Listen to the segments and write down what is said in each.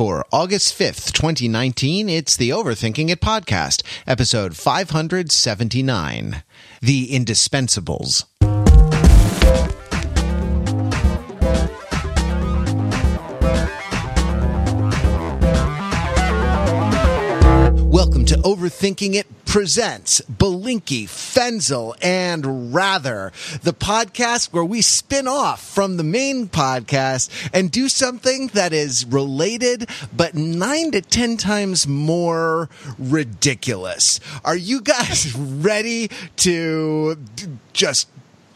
for August 5th, 2019. It's the Overthinking It podcast, episode 579 The Indispensables. Welcome to Overthinking It presents Belinkie, Fenzel, and Wrather, the podcast where we spin off from the main podcast and do something that is related but nine to ten times more ridiculous. Are you guys ready to just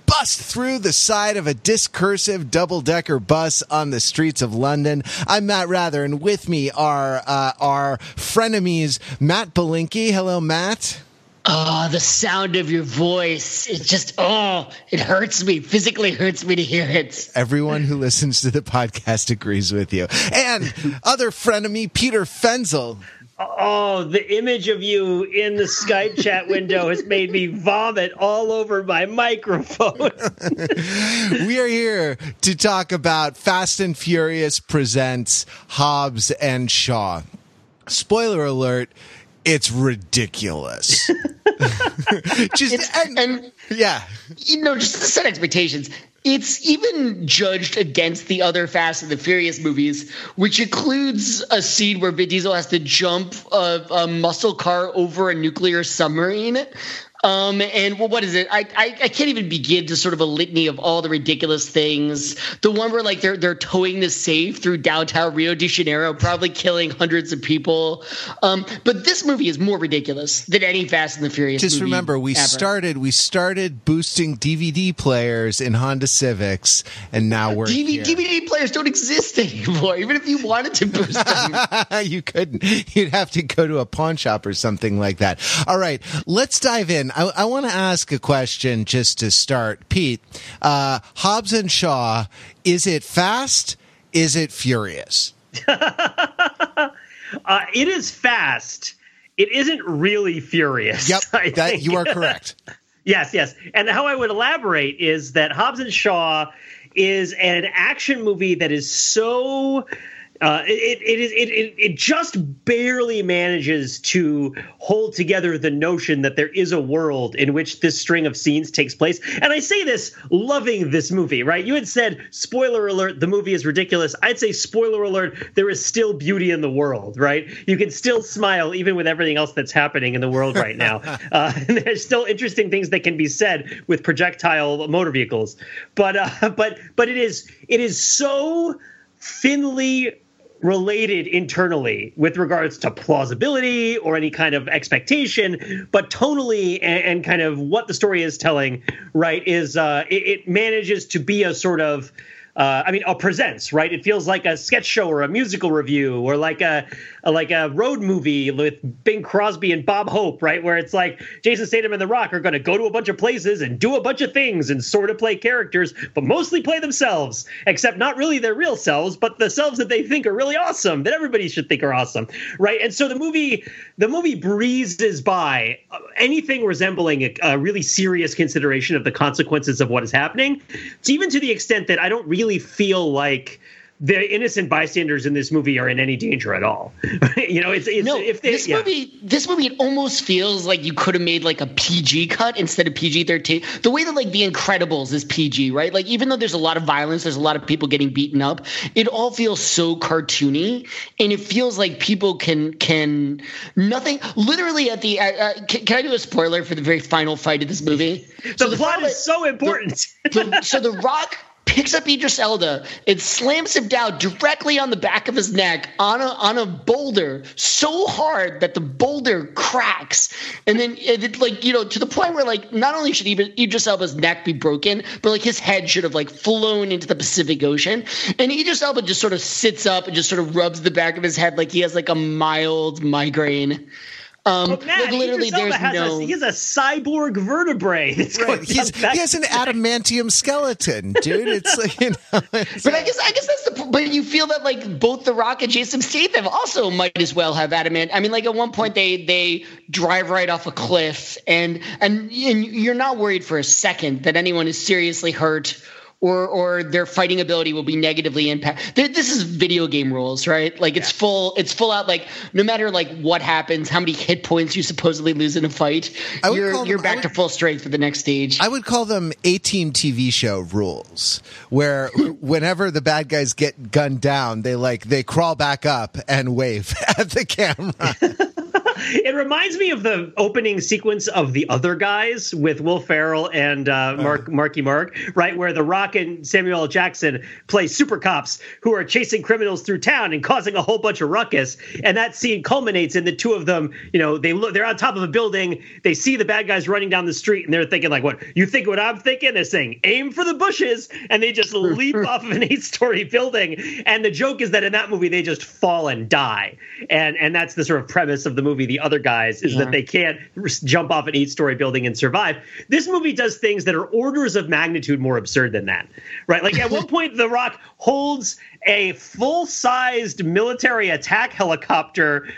bust through the side of a discursive double decker bus on the streets of London. I'm Matt Wrather, and with me are uh, our frenemies, Matt Belinkie. Hello, Matt. Oh, the sound of your voice. It just, oh, it hurts me. Physically hurts me to hear it. Everyone who listens to the podcast agrees with you. And other frenemy, Peter Fenzel. Oh, the image of you in the Skype chat window has made me vomit all over my microphone. we are here to talk about Fast and Furious presents Hobbs and Shaw. Spoiler alert, it's ridiculous. just and, and, yeah. You know, just to set expectations it's even judged against the other Fast and the Furious movies, which includes a scene where Vin Diesel has to jump a, a muscle car over a nuclear submarine. Um, and well, what is it? I, I, I can't even begin to sort of a litany of all the ridiculous things. The one where like they're they're towing the safe through downtown Rio de Janeiro, probably killing hundreds of people. Um, but this movie is more ridiculous than any Fast and the Furious. Just remember, we ever. started we started boosting DVD players in Honda Civics, and now we're DVD, DVD players don't exist anymore. Even if you wanted to boost them, you couldn't. You'd have to go to a pawn shop or something like that. All right, let's dive in. I, I want to ask a question just to start. Pete, uh, Hobbs and Shaw, is it fast? Is it furious? uh, it is fast. It isn't really furious. Yep, that, you are correct. yes, yes. And how I would elaborate is that Hobbs and Shaw is an action movie that is so uh, it, it, it, it, it just barely manages to hold together the notion that there is a world in which this string of scenes takes place. And I say this loving this movie, right? You had said, spoiler alert, the movie is ridiculous. I'd say, spoiler alert, there is still beauty in the world, right? You can still smile even with everything else that's happening in the world right now. uh, and there's still interesting things that can be said with projectile motor vehicles. But, uh, but, but it is, it is so thinly related internally with regards to plausibility or any kind of expectation, but tonally and, and kind of what the story is telling, right, is uh, it, it manages to be a sort of uh, I mean, a presents, right? It feels like a sketch show or a musical review or like a, a, like a road movie with Bing Crosby and Bob Hope, right? Where it's like Jason Statham and The Rock are going to go to a bunch of places and do a bunch of things and sort of play characters, but mostly play themselves, except not really their real selves, but the selves that they think are really awesome, that everybody should think are awesome, right? And so the movie, the movie breezes by anything resembling a, a really serious consideration of the consequences of what is happening. It's even to the extent that I don't really really feel like the innocent bystanders in this movie are in any danger at all. you know, it's, it's no. If they, this yeah. movie, this movie, it almost feels like you could have made like a PG cut instead of PG thirteen. The way that like The Incredibles is PG, right? Like even though there's a lot of violence, there's a lot of people getting beaten up. It all feels so cartoony, and it feels like people can can nothing. Literally at the, uh, can, can, I do a spoiler for the very final fight of this movie? the, so the plot is so important. The, the, so the Rock picks up Idris Elba and slams him down directly on the back of his neck on a on a boulder so hard that the boulder cracks, and then it, like you know to the point where like not only should Idris Elba's neck be broken, but like his head should have like flown into the Pacific Ocean, and Idris Elba just sort of sits up and just sort of rubs the back of his head like he has like a mild migraine. Um, but Matt, like literally, there's no. A, he has a cyborg vertebrae. Right. he has an adamantium skeleton, dude. It's like you know. It's but I guess I guess that's the. But you feel that like both The Rock and Jason Statham also might as well have adamant. I mean, like at one point they they drive right off a cliff, and and and you're not worried for a second that anyone is seriously hurt or or their fighting ability will be negatively impacted. This is video game rules, right? Like it's yeah. full it's full out like no matter like what happens, how many hit points you supposedly lose in a fight, you're you're back would, to full strength for the next stage. I would call them A team TV show rules, where whenever the bad guys get gunned down, they like they crawl back up and wave at the camera. it reminds me of the opening sequence of the other guys with Will Ferrell and uh, Mark Marky Mark, right, where The Rock and Samuel L. Jackson play super cops who are chasing criminals through town and causing a whole bunch of ruckus, and that scene culminates in the two of them. You know, they look, they're on top of a building, they see the bad guys running down the street, and they're thinking like, "What you think? What I'm thinking?" They're saying, "Aim for the bushes," and they just leap off of an eight-story building. And the joke is that in that movie they just fall and die, and and that's the sort of premise of the movie. The other guys is yeah. that they can't jump off an eight story building and survive. This movie does things that are orders of magnitude more absurd than that, right? Like at one point, The Rock holds a full sized military attack helicopter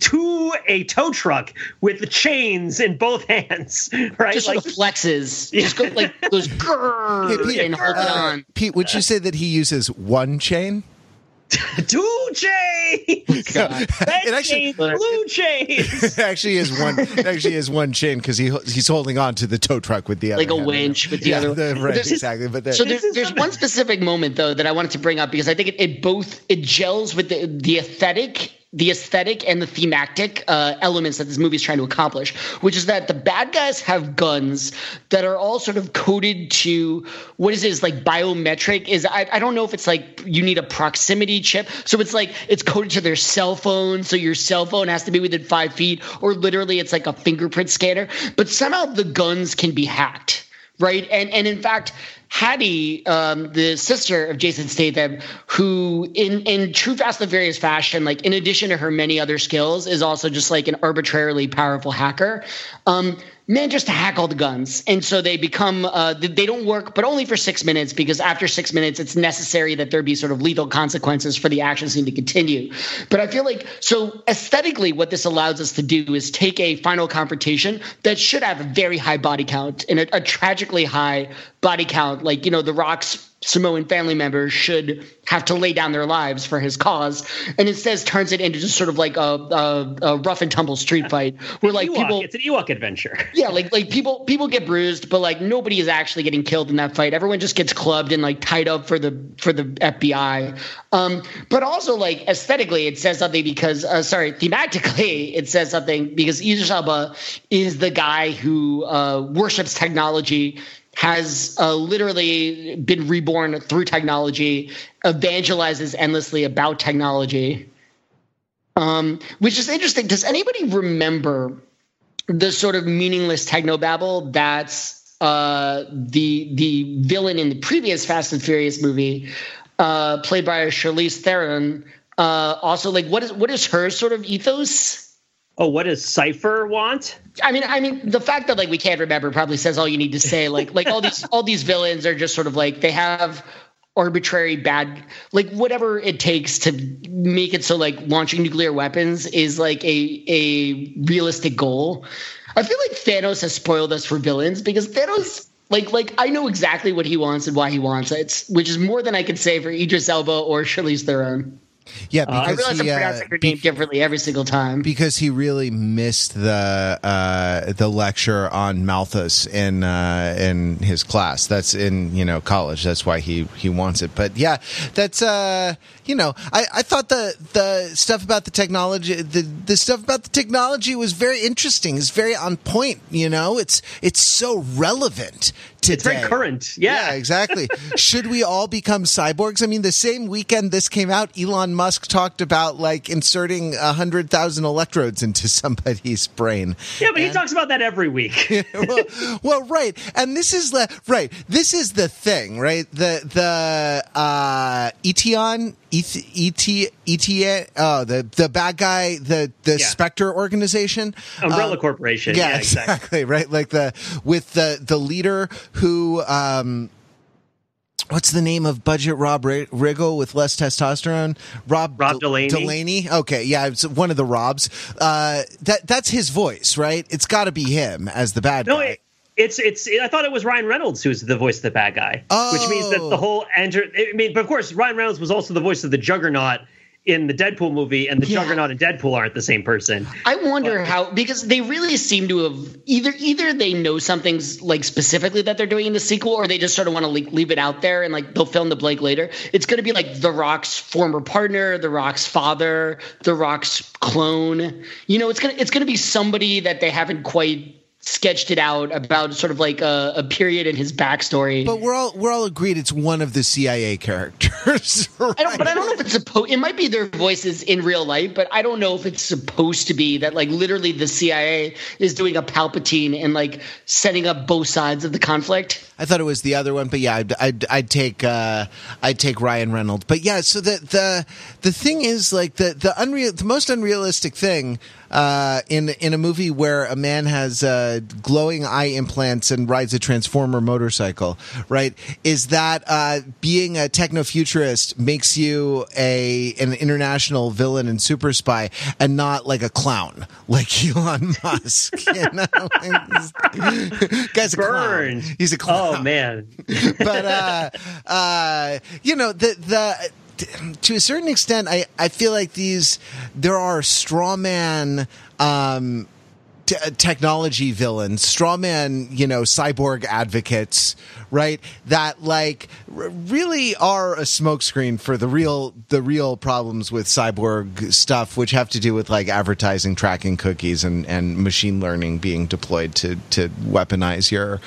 to a tow truck with the chains in both hands, right? Just like flexes, just go, like those grrr hey, Pete, and hold uh, on. Pete, would you say that he uses one chain? Two chains. it actually blue chains. actually is one. Actually is one chain because he he's holding on to the tow truck with the other, like a winch with the yeah, other. The, right, exactly. But there, so there's, there's one specific moment though that I wanted to bring up because I think it, it both it gels with the the aesthetic the aesthetic and the thematic uh, elements that this movie is trying to accomplish, which is that the bad guys have guns that are all sort of coded to what is it? Is like biometric? Is I, I don't know if it's like you need a proximity chip, so it's like it's coded to their cell phone, so your cell phone has to be within five feet, or literally it's like a fingerprint scanner. But somehow the guns can be hacked, right? And and in fact, Hattie, um, the sister of Jason Statham, who in in true Fast and Furious fashion, like in addition to her many other skills, is also just like an arbitrarily powerful hacker. Um, manages to hack all the guns. And so they become uh, they don't work but only for six minutes because after six minutes it's necessary that there be sort of lethal consequences for the action scene to continue. But i feel like so aesthetically what this allows us to do is take a final confrontation that should have a very high body count and a, a tragically high body count. Like you know the rocks Samoan family members should have to lay down their lives for his cause, and instead turns it into just sort of like a, a, a rough and tumble street fight where like Ewok, people it's an Ewok adventure. Yeah, like like people people get bruised, but like nobody is actually getting killed in that fight. Everyone just gets clubbed and like tied up for the for the FBI. Um, but also like aesthetically, it says something because uh, sorry, thematically, it says something because Idris Elba is the guy who uh, worships technology has uh, literally been reborn through technology, evangelizes endlessly about technology, um, which is interesting. Does anybody remember the sort of meaningless technobabble that's uh, the the villain in the previous Fast and Furious movie, uh, played by Charlize Theron? Uh, also, like, what is what is her sort of ethos? Oh, what does Cypher want? I mean, I mean, the fact that like we can't remember probably says all you need to say. Like, like all these all these villains are just sort of like they have arbitrary bad like whatever it takes to make it so like launching nuclear weapons is like a a realistic goal. I feel like Thanos has spoiled us for villains because Thanos like like I know exactly what he wants and why he wants it, which is more than I could say for Idris Elba or Charlize Theron. Yeah, because uh, I realize he, I'm pronouncing uh, her name differently every single time. Because he really missed the uh, the lecture on Malthus in uh, in his class. That's in you know college. That's why he he wants it. But yeah, that's uh you know I, I thought the the stuff about the technology the the stuff about the technology was very interesting. It's very on point. You know, it's it's so relevant today. It's very current. Yeah, yeah exactly. Should we all become cyborgs? I mean, the same weekend this came out, Elon Musk talked about like inserting a hundred thousand electrodes into somebody's brain. Yeah, but and, he talks about that every week. well, well, right, and this is the right. This is the thing, right? The the uh, Eteon ET ET oh the the bad guy the the yeah. Spectre organization Umbrella um, Corporation yeah, yeah exactly. exactly. right like the with the the leader who um what's the name of budget Rob Riggle with less testosterone? Rob Rob Delaney. Delaney. Okay, yeah, it's one of the Robs. Uh, that that's his voice, right? It's got to be him as the bad no, guy. It, It's it's. I thought it was Ryan Reynolds who's the voice of the bad guy, oh. which means that the oh. whole enter. I mean, but of course, Ryan Reynolds was also the voice of the Juggernaut in the Deadpool movie, and the yeah. Juggernaut and Deadpool aren't the same person. I wonder but, how because they really seem to have either either they know something's like specifically that they're doing in the sequel, or they just sort of want to like, leave it out there and like they'll fill in the blank later. It's going to be like The Rock's former partner, The Rock's father, The Rock's clone. You know, it's gonna it's gonna be somebody that they haven't quite sketched it out about sort of like a, a, period in his backstory. But we're all we're all agreed it's one of the CIA characters. Right? I don't, but I don't know if it's supposed. It might be their voices in real life, but I don't know if it's supposed to be that like literally the CIA is doing a Palpatine and like setting up both sides of the conflict. I thought it was the other one, but yeah, I'd I'd, I'd take uh, I'd take Ryan Reynolds. But yeah, so the the the thing is like the the unreal the most unrealistic thing uh, in in a movie where a man has uh, glowing eye implants and rides a transformer motorcycle, right? Is that uh, being a techno futurist makes you a an international villain and super spy, and not like a clown like Elon Musk? You know, guy's a clown. He's a clown. Oh man! but uh, uh, you know the the to a certain extent, I, I feel like these there are straw man um, t- technology villains, straw man, you know, cyborg advocates, right? That like r- really are a smokescreen for the real the real problems with cyborg stuff, which have to do with like advertising, tracking cookies, and and machine learning being deployed to to weaponize your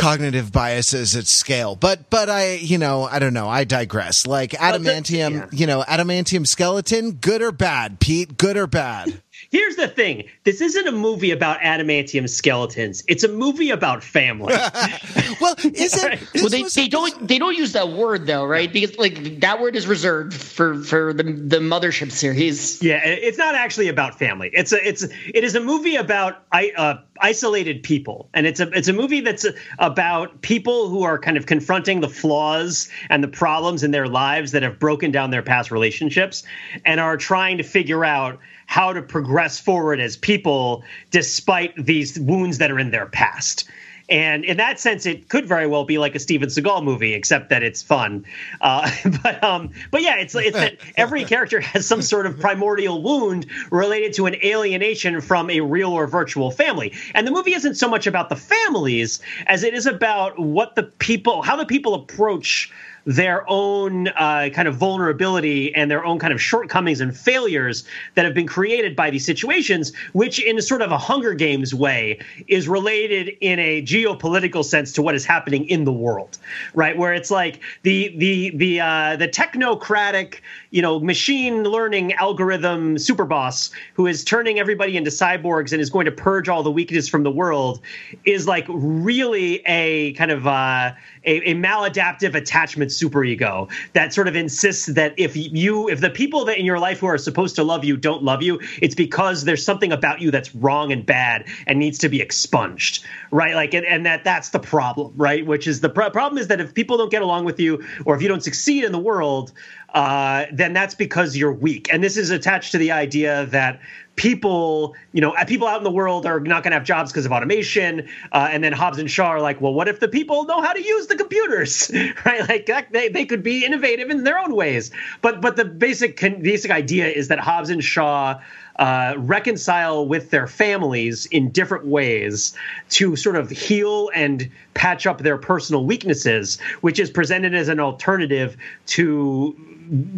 cognitive biases at scale. But but I you know I don't know. I digress. Like adamantium, yeah. you know, adamantium skeleton, good or bad, Pete? Good or bad? Here's the thing: this isn't a movie about adamantium skeletons. It's a movie about family. well, is it? well, they, they don't they don't use that word though, right? Because like that word is reserved for for the the mothership series. Yeah, it's not actually about family. It's a it's it is a movie about I. Uh, isolated people and it's a it's a movie that's about people who are kind of confronting the flaws and the problems in their lives that have broken down their past relationships and are trying to figure out how to progress forward as people despite these wounds that are in their past. And in that sense, it could very well be like a Steven Seagal movie, except that it's fun. Uh, but um, but yeah, it's it's that every character has some sort of primordial wound related to an alienation from a real or virtual family. And the movie isn't so much about the families as it is about what the people, how the people approach their own uh, kind of vulnerability and their own kind of shortcomings and failures that have been created by these situations, which in sort of a Hunger Games way is related in a geopolitical sense to what is happening in the world, right? Where it's like the the the uh, the technocratic, you know, machine learning algorithm super boss who is turning everybody into cyborgs and is going to purge all the weakness from the world is like really a kind of uh, a, a maladaptive attachment superego that sort of insists that if you if the people that in your life who are supposed to love you don't love you it's because there's something about you that's wrong and bad and needs to be expunged right? Like and, and that that's the problem right? Which is the pr- problem is that if people don't get along with you or if you don't succeed in the world uh, then that's because you're weak. And this is attached to the idea that people, you know, people out in the world are not going to have jobs because of automation. Uh, and then Hobbs and Shaw are like, well, what if the people know how to use the computers, right? Like they, they could be innovative in their own ways. But but the basic basic idea is that Hobbs and Shaw. Uh, reconcile with their families in different ways to sort of heal and patch up their personal weaknesses, which is presented as an alternative to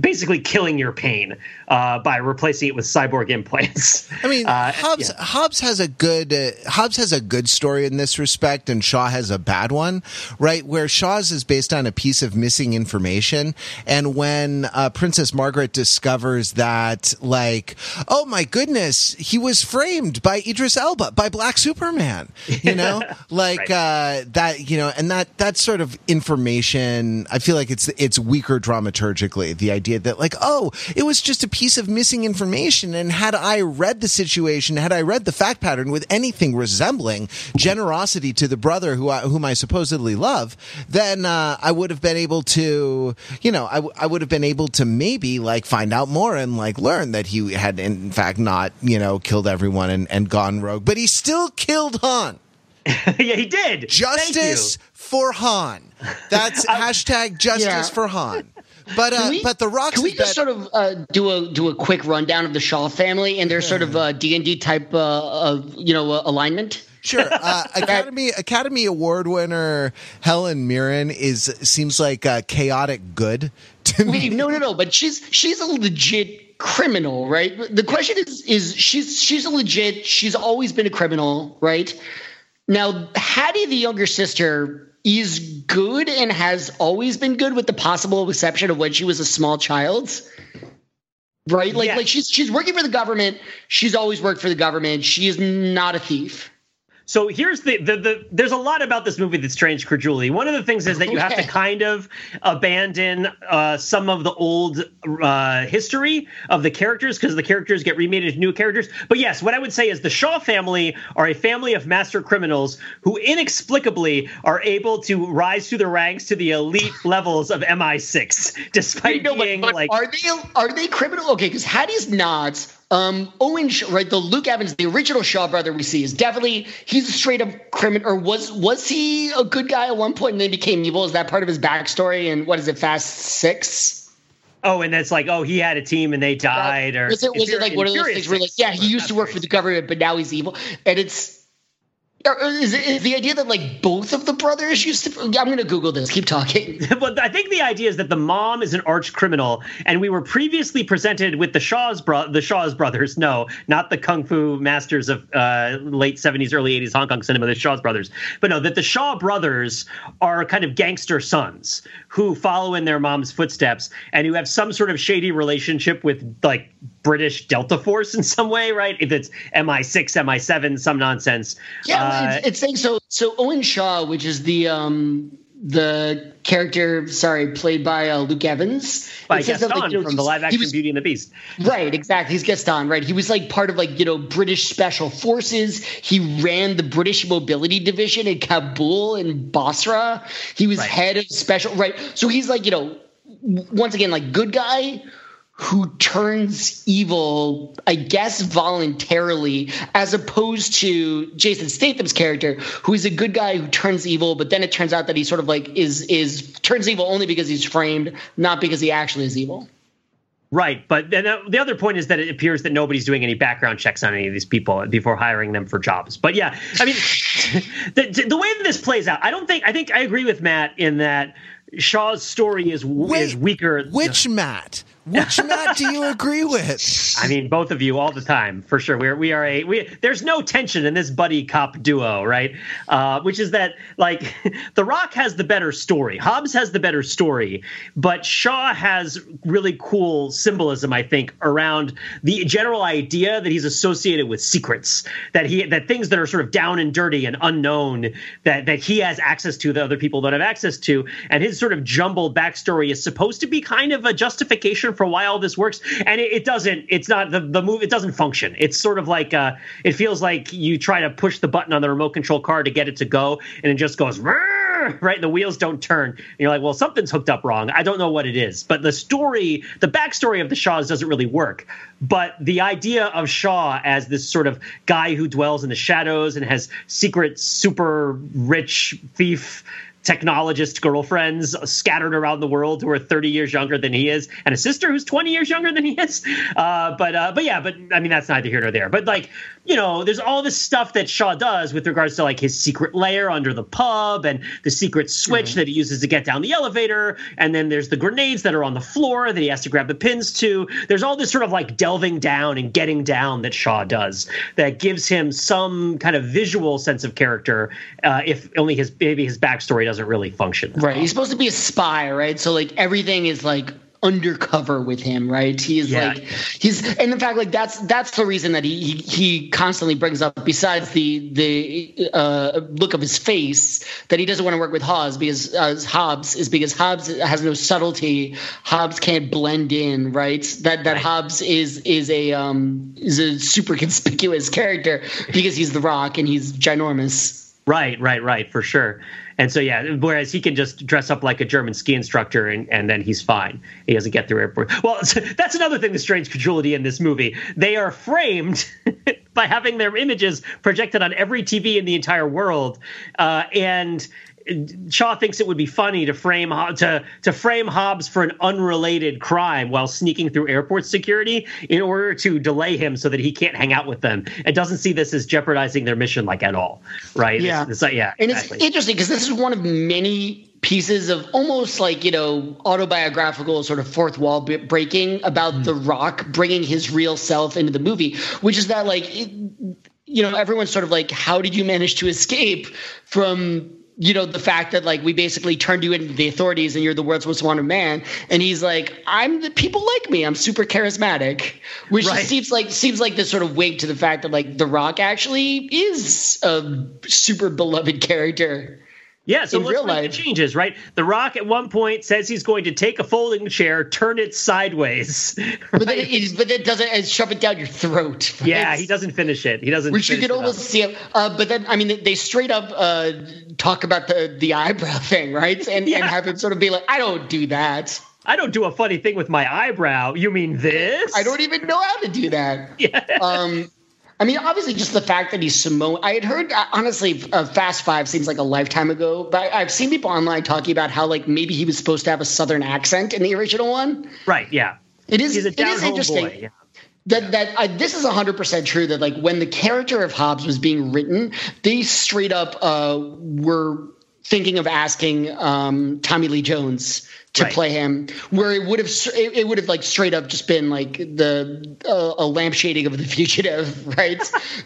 basically killing your pain uh, by replacing it with cyborg implants. I mean, uh, Hobbs yeah. Hobbs has a good uh, Hobbs has a good story in this respect, and Shaw has a bad one, right? Where Shaw's is based on a piece of missing information, and when uh, Princess Margaret discovers that, like, oh my goodness, he was framed by Idris Elba by Black Superman, you know, like right. Uh, that, you know, and that that sort of information, I feel like it's it's weaker dramaturgically the idea that like, oh, it was just a piece of missing information. And had I read the situation, had I read the fact pattern with anything resembling generosity to the brother who I, whom I supposedly love, then uh, I would have been able to, you know, I, w- I would have been able to maybe like find out more and like learn that he had in fact not, you know, killed everyone and, and gone rogue, but he still killed Han. yeah, he did. Justice for Han. That's hashtag justice yeah. for Han. But uh, we, but the Rock. Can we just sort of uh, do a do a quick rundown of the Shaw family and their yeah. sort of uh, D and D type uh, of you know uh, alignment? Sure. Uh, Academy Academy Award winner Helen Mirren is seems like chaotic good to me. Wait, no, no, no. But she's she's a legit criminal, right? The question is is she's she's a legit. She's always been a criminal, right? Now, Hattie, the younger sister, is good and has always been good, with the possible exception of when she was a small child. Right? Like, yeah. like she's she's working for the government. She's always worked for the government. She is not a thief. So here's the, the, the there's a lot about this movie that's strange credulity. One of the things is that you have to kind of abandon uh, some of the old uh, history of the characters because the characters get remade as new characters. But yes, what I would say is the Shaw family are a family of master criminals who inexplicably are able to rise through the ranks to the elite levels of MI6, despite no, being but, but like are they are they criminal? Okay, because Hattie's nods um, Owen, right? The Luke Evans, the original Shaw brother we see, is definitely he's a straight up criminal. Or was was he a good guy at one point and then became evil? Is that part of his backstory? And what is it, Fast Six? Oh, and that's like, oh, he had a team and they died, or was it was it like one of those things where like, yeah, he used to work for the government, but now he's evil, and it's is, is the idea that like both of the brothers used to? I'm going to Google this. Keep talking. but I think the idea is that the mom is an arch criminal, and we were previously presented with the Shaw's bro- the Shaw's brothers. No, not the kung fu masters of uh, late 70s, early 80s Hong Kong cinema. The Shaw's brothers, but no, that the Shaw brothers are kind of gangster sons who follow in their mom's footsteps and who have some sort of shady relationship with like British Delta Force in some way, right? If it's MI6, MI7, some nonsense. Yeah, uh, it's, it's saying so. So Owen Shaw, which is the um the character, sorry, played by uh, Luke Evans. By Gaston like, you know, from the live action was, Beauty and the Beast. Right, exactly. He's Gaston, right? He was like part of like, you know, British special forces. He ran the British mobility division in Kabul and Basra. He was right. head of special, right? So he's like, you know, once again, like good guy who turns evil, I guess voluntarily, as opposed to Jason Statham's character, who is a good guy who turns evil, but then it turns out that he sort of like is is turns evil only because he's framed, not because he actually is evil. Right, but then uh, the other point is that it appears that nobody's doing any background checks on any of these people before hiring them for jobs. But yeah, I mean, the, the way that this plays out, I don't think I think I agree with Matt in that Shaw's story is Wait, is weaker. Which Matt? Which Matt do you agree with? I mean, both of you all the time, for sure. We're we are a we. There's no tension in this buddy cop duo, right? Uh, which is that like The Rock has the better story, Hobbs has the better story, but Shaw has really cool symbolism, I think, around the general idea that he's associated with secrets, that he that things that are sort of down and dirty and unknown that that he has access to that other people don't have access to, and his sort of jumbled backstory is supposed to be kind of a justification for why all this works, and it, it doesn't. It's not the the move. It doesn't function. It's sort of like uh, it feels like you try to push the button on the remote control car to get it to go, and it just goes right. The wheels don't turn. And you're like, well, something's hooked up wrong. I don't know what it is, but the story, the backstory of the Shaws doesn't really work. But the idea of Shaw as this sort of guy who dwells in the shadows and has secret, super rich thief technologist girlfriends scattered around the world who are 30 years younger than he is, and a sister who's 20 years younger than he is. Uh, but uh, but yeah, but I mean that's neither here nor there. But like you know, there's all this stuff that Shaw does with regards to like his secret lair under the pub and the secret switch mm-hmm. that he uses to get down the elevator, and then there's the grenades that are on the floor that he has to grab the pins to. There's all this sort of like delving down and getting down that Shaw does that gives him some kind of visual sense of character, uh, if only his maybe his backstory doesn't really function. Right. Well. He's supposed to be a spy, right? So like everything is like undercover with him, right? He's yeah. like he's and in fact like that's that's the reason that he he, he constantly brings up besides the the uh, look of his face that he doesn't want to work with Hobbs because uh, Hobbs is because Hobbs has no subtlety. Hobbs can't blend in, right? That that right. Hobbs is is a um is a super conspicuous character because he's the Rock and he's ginormous. Right, right, right, for sure. And so yeah, whereas he can just dress up like a German ski instructor and, and then he's fine. He doesn't get through airport. Well, that's another thing, the strange credulity in this movie. They are framed by having their images projected on every TV in the entire world, uh, and Shaw thinks it would be funny to frame to to frame Hobbs for an unrelated crime while sneaking through airport security in order to delay him so that he can't hang out with them. It doesn't see this as jeopardizing their mission like at all, right? Yeah, it's, it's yeah, and exactly. it's interesting because this is one of many pieces of almost like you know autobiographical sort of fourth wall breaking about mm. the rock bringing his real self into the movie which is that like it, you know everyone's sort of like how did you manage to escape from you know the fact that like we basically turned you into the authorities and you're the world's most wanted man. And he's like i'm the people like me. I'm super charismatic which right. seems like seems like this sort of wink to the fact that like the rock actually is a super beloved character yeah, so in let's life. the changes, right? The Rock at one point says he's going to take a folding chair, turn it sideways, right? but then it, but it doesn't shove it down your throat. Right? Yeah, he doesn't finish it. He doesn't. Which you can almost see it. Uh, but then, I mean, they straight up uh, talk about the the eyebrow thing, right? And yeah. and have him sort of be like, "I don't do that." I don't do a funny thing with my eyebrow. You mean this? I don't even know how to do that. Yeah. Um, I mean, obviously, just the fact that he's Samoan. I had heard, uh, honestly, uh, Fast Five seems like a lifetime ago, but I've seen people online talking about how, like, maybe he was supposed to have a Southern accent in the original one. Right. Yeah. It is. It is interesting. Boy, yeah. That that uh, this is hundred percent true. That like when the character of Hobbs was being written, they straight up uh, were thinking of asking um, Tommy Lee Jones to right. play him, where it would have it, it would have like straight up just been like the uh, a lampshading of the fugitive, right?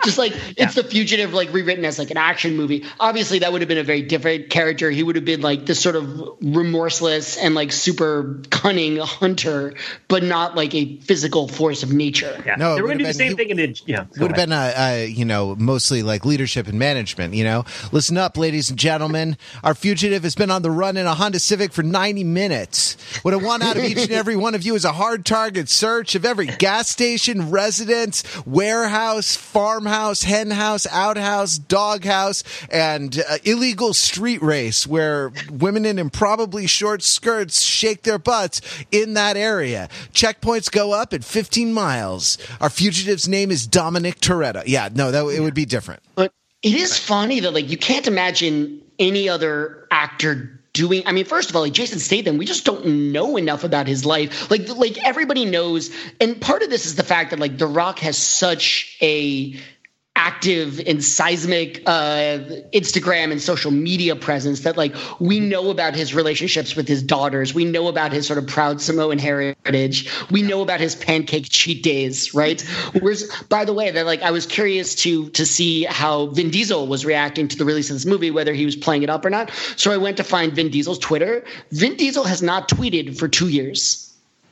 just like yeah. it's the fugitive like rewritten as like an action movie. Obviously, that would have been a very different character. He would have been like this sort of remorseless and like super cunning hunter, but not like a physical force of nature. Yeah. No, they were going to do the same thing in the yeah. Would have been a, a you know mostly like leadership and management. You know, listen up, ladies and gentlemen. Our fugitive has been on the run in a Honda Civic for ninety minutes minutes. What I want out of each and every one of you is a hard target search of every gas station, residence, warehouse, farmhouse, henhouse, outhouse, doghouse, and uh, illegal street race where women in improbably short skirts shake their butts in that area. Checkpoints go up at 15 miles. Our fugitive's name is Dominic Toretto. Yeah, no, that it would be different. But it is funny that like you can't imagine any other actor doing i mean first of all like jason statham we just don't know enough about his life. Like like everybody knows and part of this is the fact that like the rock has such a active and seismic uh, Instagram and social media presence that like we know about his relationships with his daughters. We know about his sort of proud Samoan heritage. We know about his pancake cheat days, right? Whereas, by the way, that like I was curious to to see how Vin Diesel was reacting to the release of this movie, whether he was playing it up or not. So I went to find Vin Diesel's Twitter. Vin Diesel has not tweeted for two years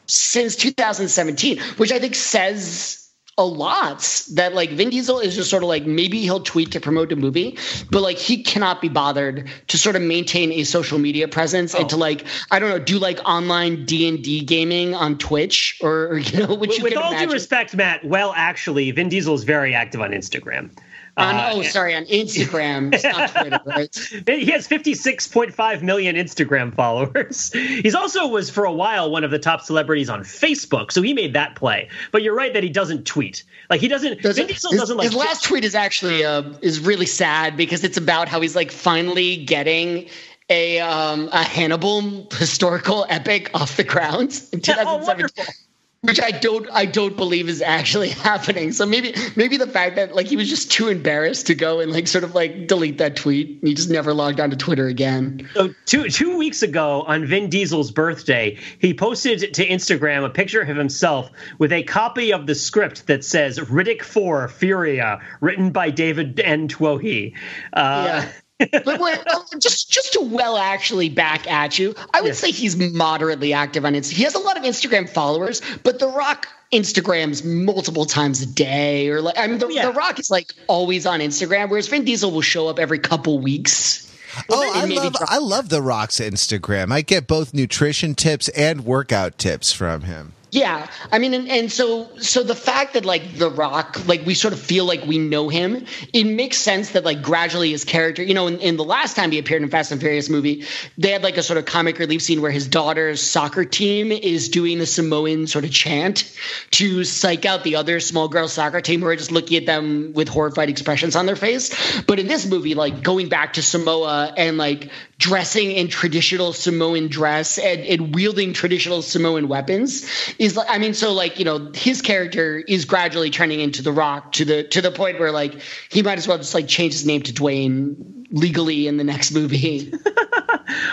since 2017, which I think says a lot that like Vin Diesel is just sort of like maybe he'll tweet to promote a movie, but like he cannot be bothered to sort of maintain a social media presence oh. and to oh. like I don't know do like online D and D gaming on Twitch or, or you know which with, you with all imagine. due respect, Matt. Well, actually, Vin Diesel is very active on Instagram. On, uh, oh, sorry, on Instagram, not Twitter, right? He has 56.5 million Instagram followers. He's also was for a while one of the top celebrities on Facebook, so he made that play. But you're right that he doesn't tweet. Like he doesn't. does Vin Diesel his, doesn't like. His last tweet is actually uh, is really sad because it's about how he's like finally getting a um, a Hannibal historical epic off the ground in 2017. Oh, which I don't I don't believe is actually happening. So maybe maybe the fact that like he was just too embarrassed to go and like sort of like delete that tweet. He just never logged on to Twitter again. So two two weeks ago on Vin Diesel's birthday, he posted to Instagram a picture of himself with a copy of the script that says Riddick 4 Furia, written by David N. Twohy. Uh, yeah but wait, uh, just just to well actually back at you, I would yes. say he's moderately active on Instagram. He has a lot of Instagram followers, but The Rock Instagrams multiple times a day, or like I mean, The, yeah. the Rock is like always on Instagram, whereas Vin Diesel will show up every couple weeks. Well, oh, I love I love The Rock's Instagram. I get both nutrition tips and workout tips from him. Yeah, I mean, and, and, so so the fact that like The Rock, like we sort of feel like we know him, it makes sense that like gradually his character, you know, in, in the last time he appeared in Fast and Furious movie, they had like a sort of comic relief scene where his daughter's soccer team is doing the Samoan sort of chant to psych out the other small girl soccer team who are just looking at them with horrified expressions on their face. But in this movie, like going back to Samoa and like dressing in traditional Samoan dress and, and wielding traditional Samoan weapons is I mean, so like you know, his character is gradually turning into the Rock to the to the point where like he might as well just like change his name to Dwayne legally in the next movie.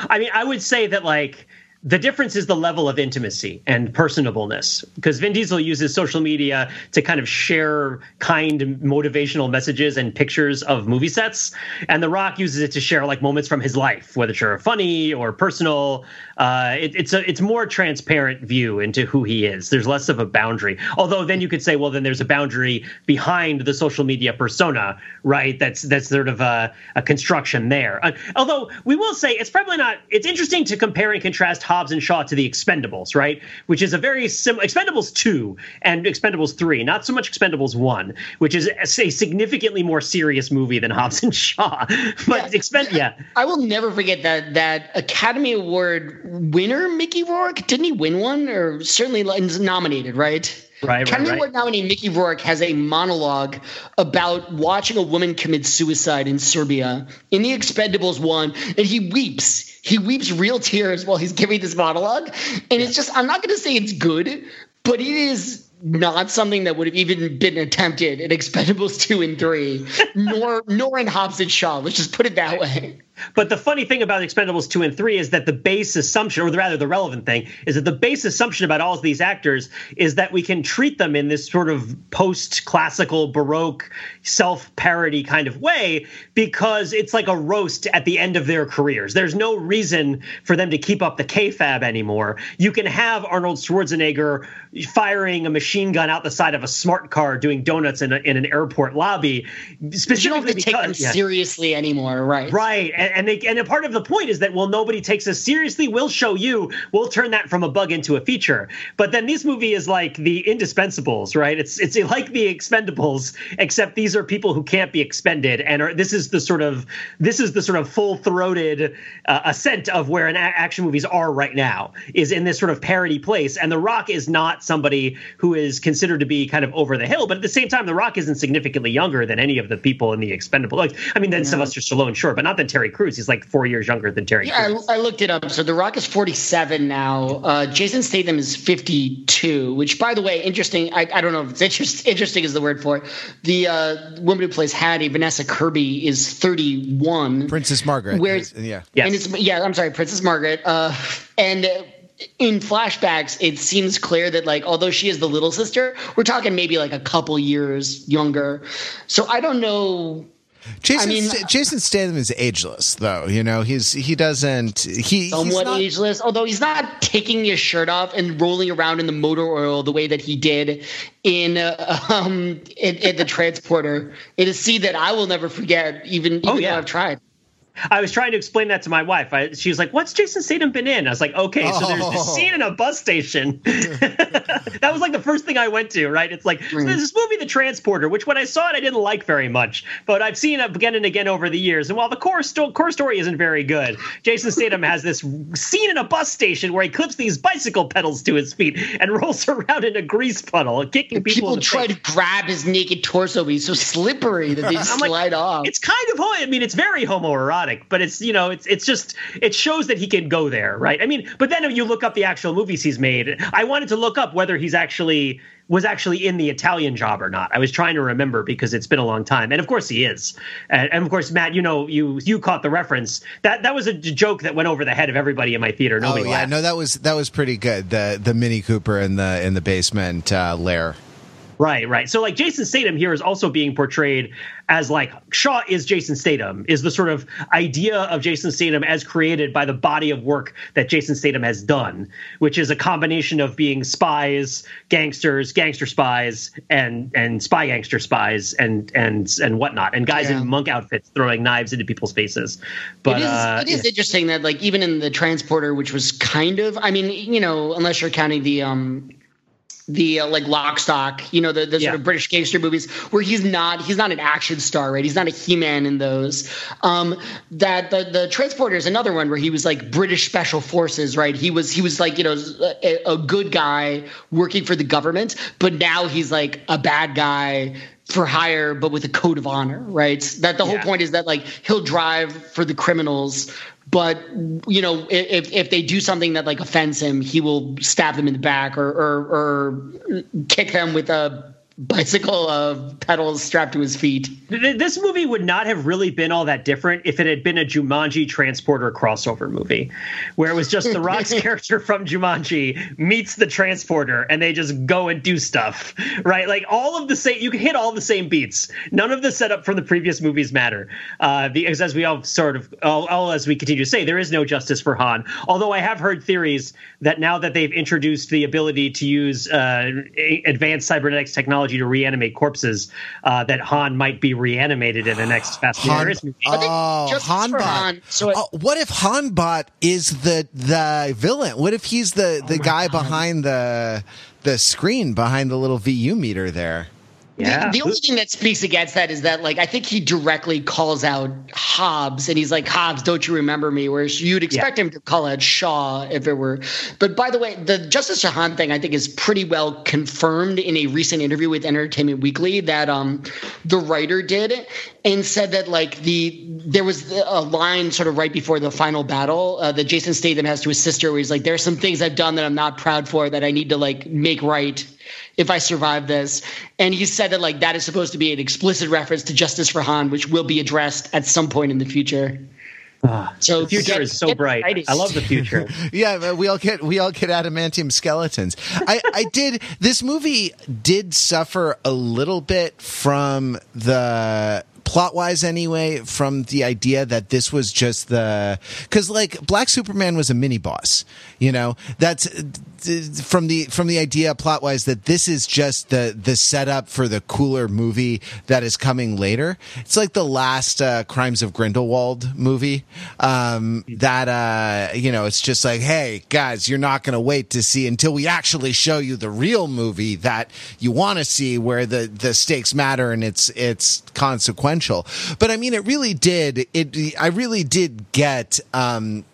I mean, I would say that like the difference is the level of intimacy and personableness because Vin Diesel uses social media to kind of share kind motivational messages and pictures of movie sets and The Rock uses it to share like moments from his life whether they're funny or personal. Uh, it, it's a it's more transparent view into who he is. There's less of a boundary. Although then you could say well then there's a boundary behind the social media persona right? That's that's sort of a, a construction there. Uh, although we will say it's probably not it's interesting to compare and contrast Hobbs and Shaw to the Expendables, right? Which is a very similar Expendables 2 and Expendables 3, not so much Expendables 1, which is a, a significantly more serious movie than Hobbs and Shaw. But yeah, Expend yeah. I will never forget that that Academy Award winner Mickey Rourke, didn't he win one or certainly nominated, right? Right, Academy right, Award nominee Mickey Rourke has a monologue about watching a woman commit suicide in Serbia in the Expendables one, and he weeps he weeps real tears while he's giving this monologue. And it's just, I'm not going to say it's good, but it is not something that would have even been attempted in Expendables 2 and 3, nor nor in Hobbs and Shaw. Let's just put it that way. But the funny thing about Expendables 2 and 3 is that the base assumption, or rather the relevant thing, is that the base assumption about all of these actors is that we can treat them in this sort of post classical Baroque self parody kind of way because it's like a roast at the end of their careers. There's no reason for them to keep up the kayfabe anymore. You can have Arnold Schwarzenegger firing a machine gun out the side of a smart car doing donuts in, a, in an airport lobby. Specifically you don't have to because, take them yeah. seriously anymore, right? Right. And, and they and a part of the point is that well nobody takes us seriously. We'll show you. We'll turn that from a bug into a feature. But then this movie is like the indispensables right? It's it's like the expendables except these are people who can't be expended and are, this is the sort of this is the sort of full-throated uh, assent of where an action movies are right now is in this sort of parody place. And the rock is not somebody who is considered to be kind of over the hill but at the same time the rock isn't significantly younger than any of the people in the expendable like i mean then yeah. sylvester stallone sure but not than terry Crews. He's like four years younger than Terry. Yeah, I, I, looked it up. So The Rock is 47 now. Uh, Jason Statham is 52. Which, by the way, interesting. I, I don't know if it's interest, interesting is the word for it. The uh, woman who plays Hattie, Vanessa Kirby, is 31. Princess Margaret. Where yeah, yes. it's yeah. I'm sorry, Princess Margaret. Uh, and in flashbacks, it seems clear that like although she is the little sister, we're talking maybe like a couple years younger. So I don't know Jason, I mean, Jason Statham is ageless, though. You know, he's he doesn't he somewhat not, ageless. Although he's not taking his shirt off and rolling around in the motor oil the way that he did in uh, um in, in, the transporter. It is a scene that I will never forget, even, even oh, yeah. though I've tried. I was trying to explain that to my wife. I, she was like, "What's Jason Statham been in?" I was like, "Okay, so there's this oh. scene in a bus station." that was like the first thing I went to. Right? It's like mm. so there's this movie, The Transporter, which when I saw it, I didn't like very much, but I've seen it again and again over the years. And while the core sto- core story isn't very good, Jason Statham has this scene in a bus station where he clips these bicycle pedals to his feet and rolls around in a grease puddle, kicking people. People try face. to grab his naked torso, but he's so slippery that they slide like, off. It's kind of I mean, it's very homoerotic but it's you know it's it's just it shows that he can go there, right? I mean, but then if you look up the actual movies he's made, I wanted to look up whether he's actually was actually in the Italian job or not. I was trying to remember because it's been a long time, and of course he is. And, and of course, Matt, you know, you you caught the reference. That that was a joke that went over the head of everybody in my theater. Nobody oh yeah, laughed. no, that was that was pretty good. The the Mini Cooper in the in the basement uh, lair. Right, right. So like Jason Statham here is also being portrayed as like Shaw is Jason Statham is the sort of idea of Jason Statham as created by the body of work that Jason Statham has done, which is a combination of being spies, gangsters, gangster spies, and and spy gangster spies and and and whatnot, and guys yeah. in monk outfits throwing knives into people's faces. But it is, uh, it is yeah. interesting that like even in the transporter, which was kind of I mean you know unless you're counting the um the uh, like Lock, Stock, you know, the, the yeah. sort of British gangster movies where he's not he's not an action star, right? He's not a He-Man in those. Um, that the the Transporter is another one where he was like British Special Forces, right? He was he was like you know a, a good guy working for the government, but now he's like a bad guy for hire, but with a code of honor, right? That the yeah. whole point is that like he'll drive for the criminals, but you know if if they do something that like offends him, he will stab them in the back or or, or kick them with a bicycle of pedals strapped to his feet. This movie would not have really been all that different if it had been a Jumanji transporter crossover movie, where it was just The Rock's character from Jumanji meets the transporter and they just go and do stuff, right? Like all of the same, you can hit all the same beats. None of the setup from the previous movies matter, uh, because as we all sort of, all, all as we continue to say, there is no justice for Han. Although I have heard theories that now that they've introduced the ability to use uh, advanced cybernetics technology technology to reanimate corpses, uh, that Han might be reanimated in the next Fast and Furious movie. Oh, Hanbot. Han, so it, uh, what if Hanbot is the the villain? What if he's the the oh guy God. behind the the screen behind the little VU meter there? Yeah. The, the, only thing that speaks against that is that, like, I think he directly calls out Hobbs, and he's like, "Hobbs, don't you remember me?" Whereas you'd expect yeah. him to call out Shaw if it were. But by the way, the Justice Jahan thing, I think, is pretty well confirmed in a recent interview with Entertainment Weekly that um, the writer did, and said that like the there was a line sort of right before the final battle uh, that Jason Statham has to his sister, where he's like, "There's some things I've done that I'm not proud for that I need to like make right." If I survive this. And he said that like that is supposed to be an explicit reference to Justice for Han, which will be addressed at some point in the future. Ah, so the future get, is so bright. Excited. I love the future. yeah, we all get we all get adamantium skeletons. I, I did this movie did suffer a little bit from the plot wise anyway from the idea that this was just the because like black superman was a mini boss you know that's from the from the idea plot wise that this is just the the setup for the cooler movie that is coming later. It's like the last uh, Crimes of Grindelwald movie. Um, that uh, you know, it's just like, hey guys, you're not going to wait to see until we actually show you the real movie that you want to see, where the the stakes matter and it's it's consequential. But I mean, it really did. It I really did get. Um,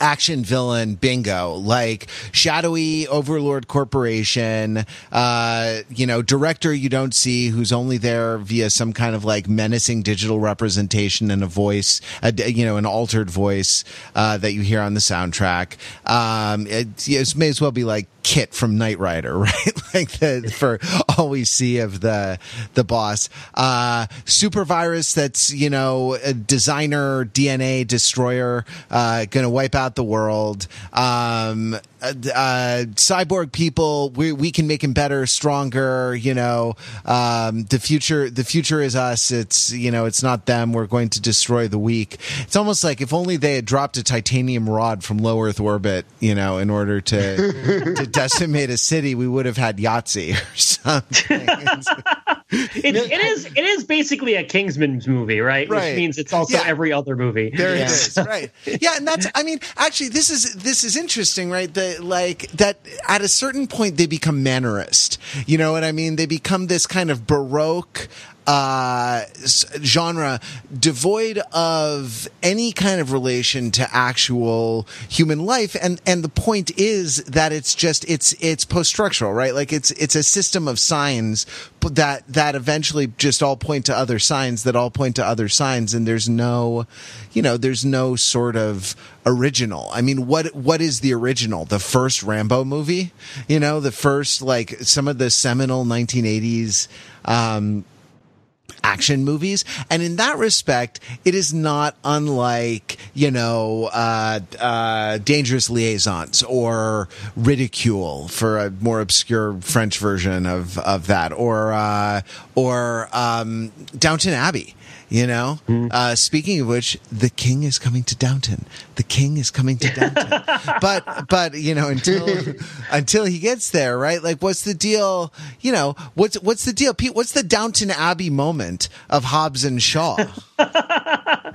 action villain bingo like shadowy overlord corporation uh you know director you don't see who's only there via some kind of like menacing digital representation and a voice a, you know an altered voice uh that you hear on the soundtrack um it, it may as well be like KITT from Knight Rider, right? like the, for all we see of the the boss. Uh, super virus that's you know a designer DNA destroyer, uh, gonna wipe out the world. Um, uh, uh, cyborg people, we we can make him better, stronger. You know, um, the future the future is us. It's you know, it's not them. We're going to destroy the weak. It's almost like if only they had dropped a titanium rod from low Earth orbit, you know, in order to to decimate a city, we would have had Yahtzee or something. it, it is it is basically a Kingsman's movie, right? right. Which means it's also yeah. every other movie. There yeah. it is, right? Yeah, and that's I mean, actually, this is this is interesting, right? The like that at a certain point they become mannerist. You know what I mean? They become this kind of baroque uh, genre devoid of any kind of relation to actual human life. And and the point is that it's just it's it's post structural right? Like it's it's a system of signs that that eventually just all point to other signs that all point to other signs. And there's no you know there's no sort of original. I mean what what is the original? The first rambo movie? You know the first like some of the seminal 1980s um action movies. And in that respect, it is not unlike, you know, uh, uh, Dangerous Liaisons or Ridicule for a more obscure French version of, of that or, uh, or, um, Downton Abbey you know, mm. uh, speaking of which, the king is coming to Downton. The king is coming to Downton. but but you know until until he gets there, right? Like, what's the deal? You know, what's what's the deal, Pete? What's the Downton Abbey moment of Hobbs and Shaw?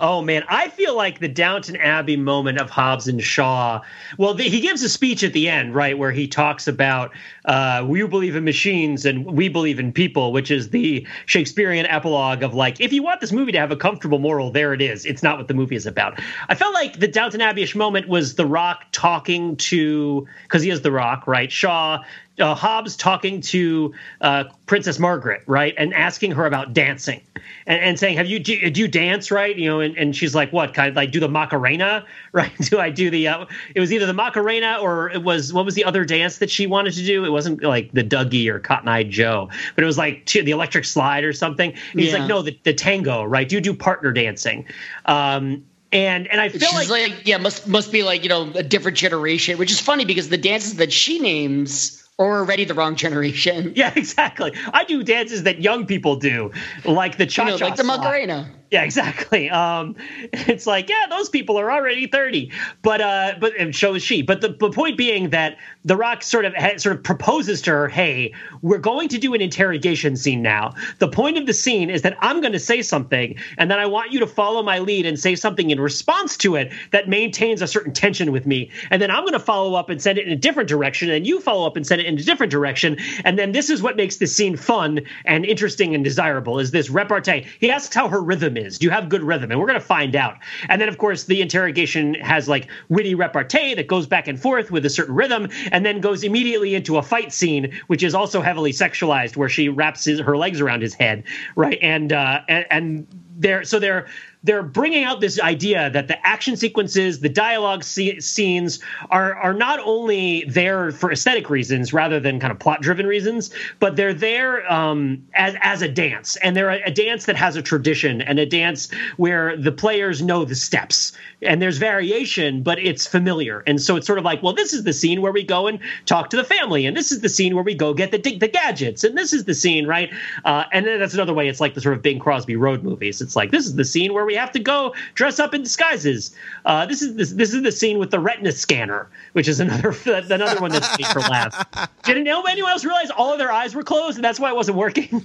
Oh man, I feel like the Downton Abbey moment of Hobbs and Shaw. Well, the, he gives a speech at the end, right, where he talks about uh, we believe in machines and we believe in people, which is the Shakespearean epilogue of like, if you want this movie to have a comfortable moral, there it is. It's not what the movie is about. I felt like the Downton Abbey-ish moment was The Rock talking to because he is The Rock, right? Shaw uh, Hobbs talking to uh, Princess Margaret, right, and asking her about dancing, and, and saying, "Have you do, do, you dance, right?" You know, and, and she's like, "What kind of like do the Macarena, right? do I do the?" Uh, it was either the Macarena or it was what was the other dance that she wanted to do? It wasn't like the Dougie or Cotton Eye Joe, but it was like the electric slide or something. And he's yeah. like, "No, the, the tango, right? Do you do partner dancing?" Um, and and I feel She's like, like yeah must must be like you know a different generation, which is funny because the dances that she names or already the wrong generation. Yeah, exactly. I do dances that young people do, like the cha cha, you know, like the Macarena. Yeah, exactly. Um, it's like, yeah, those people are already thirty, but uh, but and so is she. But the, the point being that The Rock sort of sort of proposes to her, hey, we're going to do an interrogation scene now. The point of the scene is that I'm going to say something, and then I want you to follow my lead and say something in response to it that maintains a certain tension with me, and then I'm going to follow up and send it in a different direction, and you follow up and send it in a different direction, and then this is what makes this scene fun and interesting and desirable. Is this repartee? He asks how her rhythm is. Do you have good rhythm? And we're going to find out. And then, of course, the interrogation has like witty repartee that goes back and forth with a certain rhythm, and then goes immediately into a fight scene, which is also heavily sexualized, where she wraps his, her legs around his head, right? And uh, and, and they're so they're they're bringing out this idea that the action sequences, the dialogue scenes are are not only there for aesthetic reasons rather than kind of plot driven reasons, but they're there um, as as a dance, and they're a, a, dance that has a tradition and a dance where the players know the steps and there's variation, but it's familiar, and so it's sort of like, well, this is the scene where we go and talk to the family, and this is the scene where we go get the the gadgets, and this is the scene, right? Uh, and then that's another way. It's like the sort of Bing Crosby road movies. It's like this is the scene where we have to go dress up in disguises. Uh, this is this, this is the scene with the retina scanner, which is another another one that's made for laugh. Didn't anyone else realize all of their eyes were closed and that's why it wasn't working?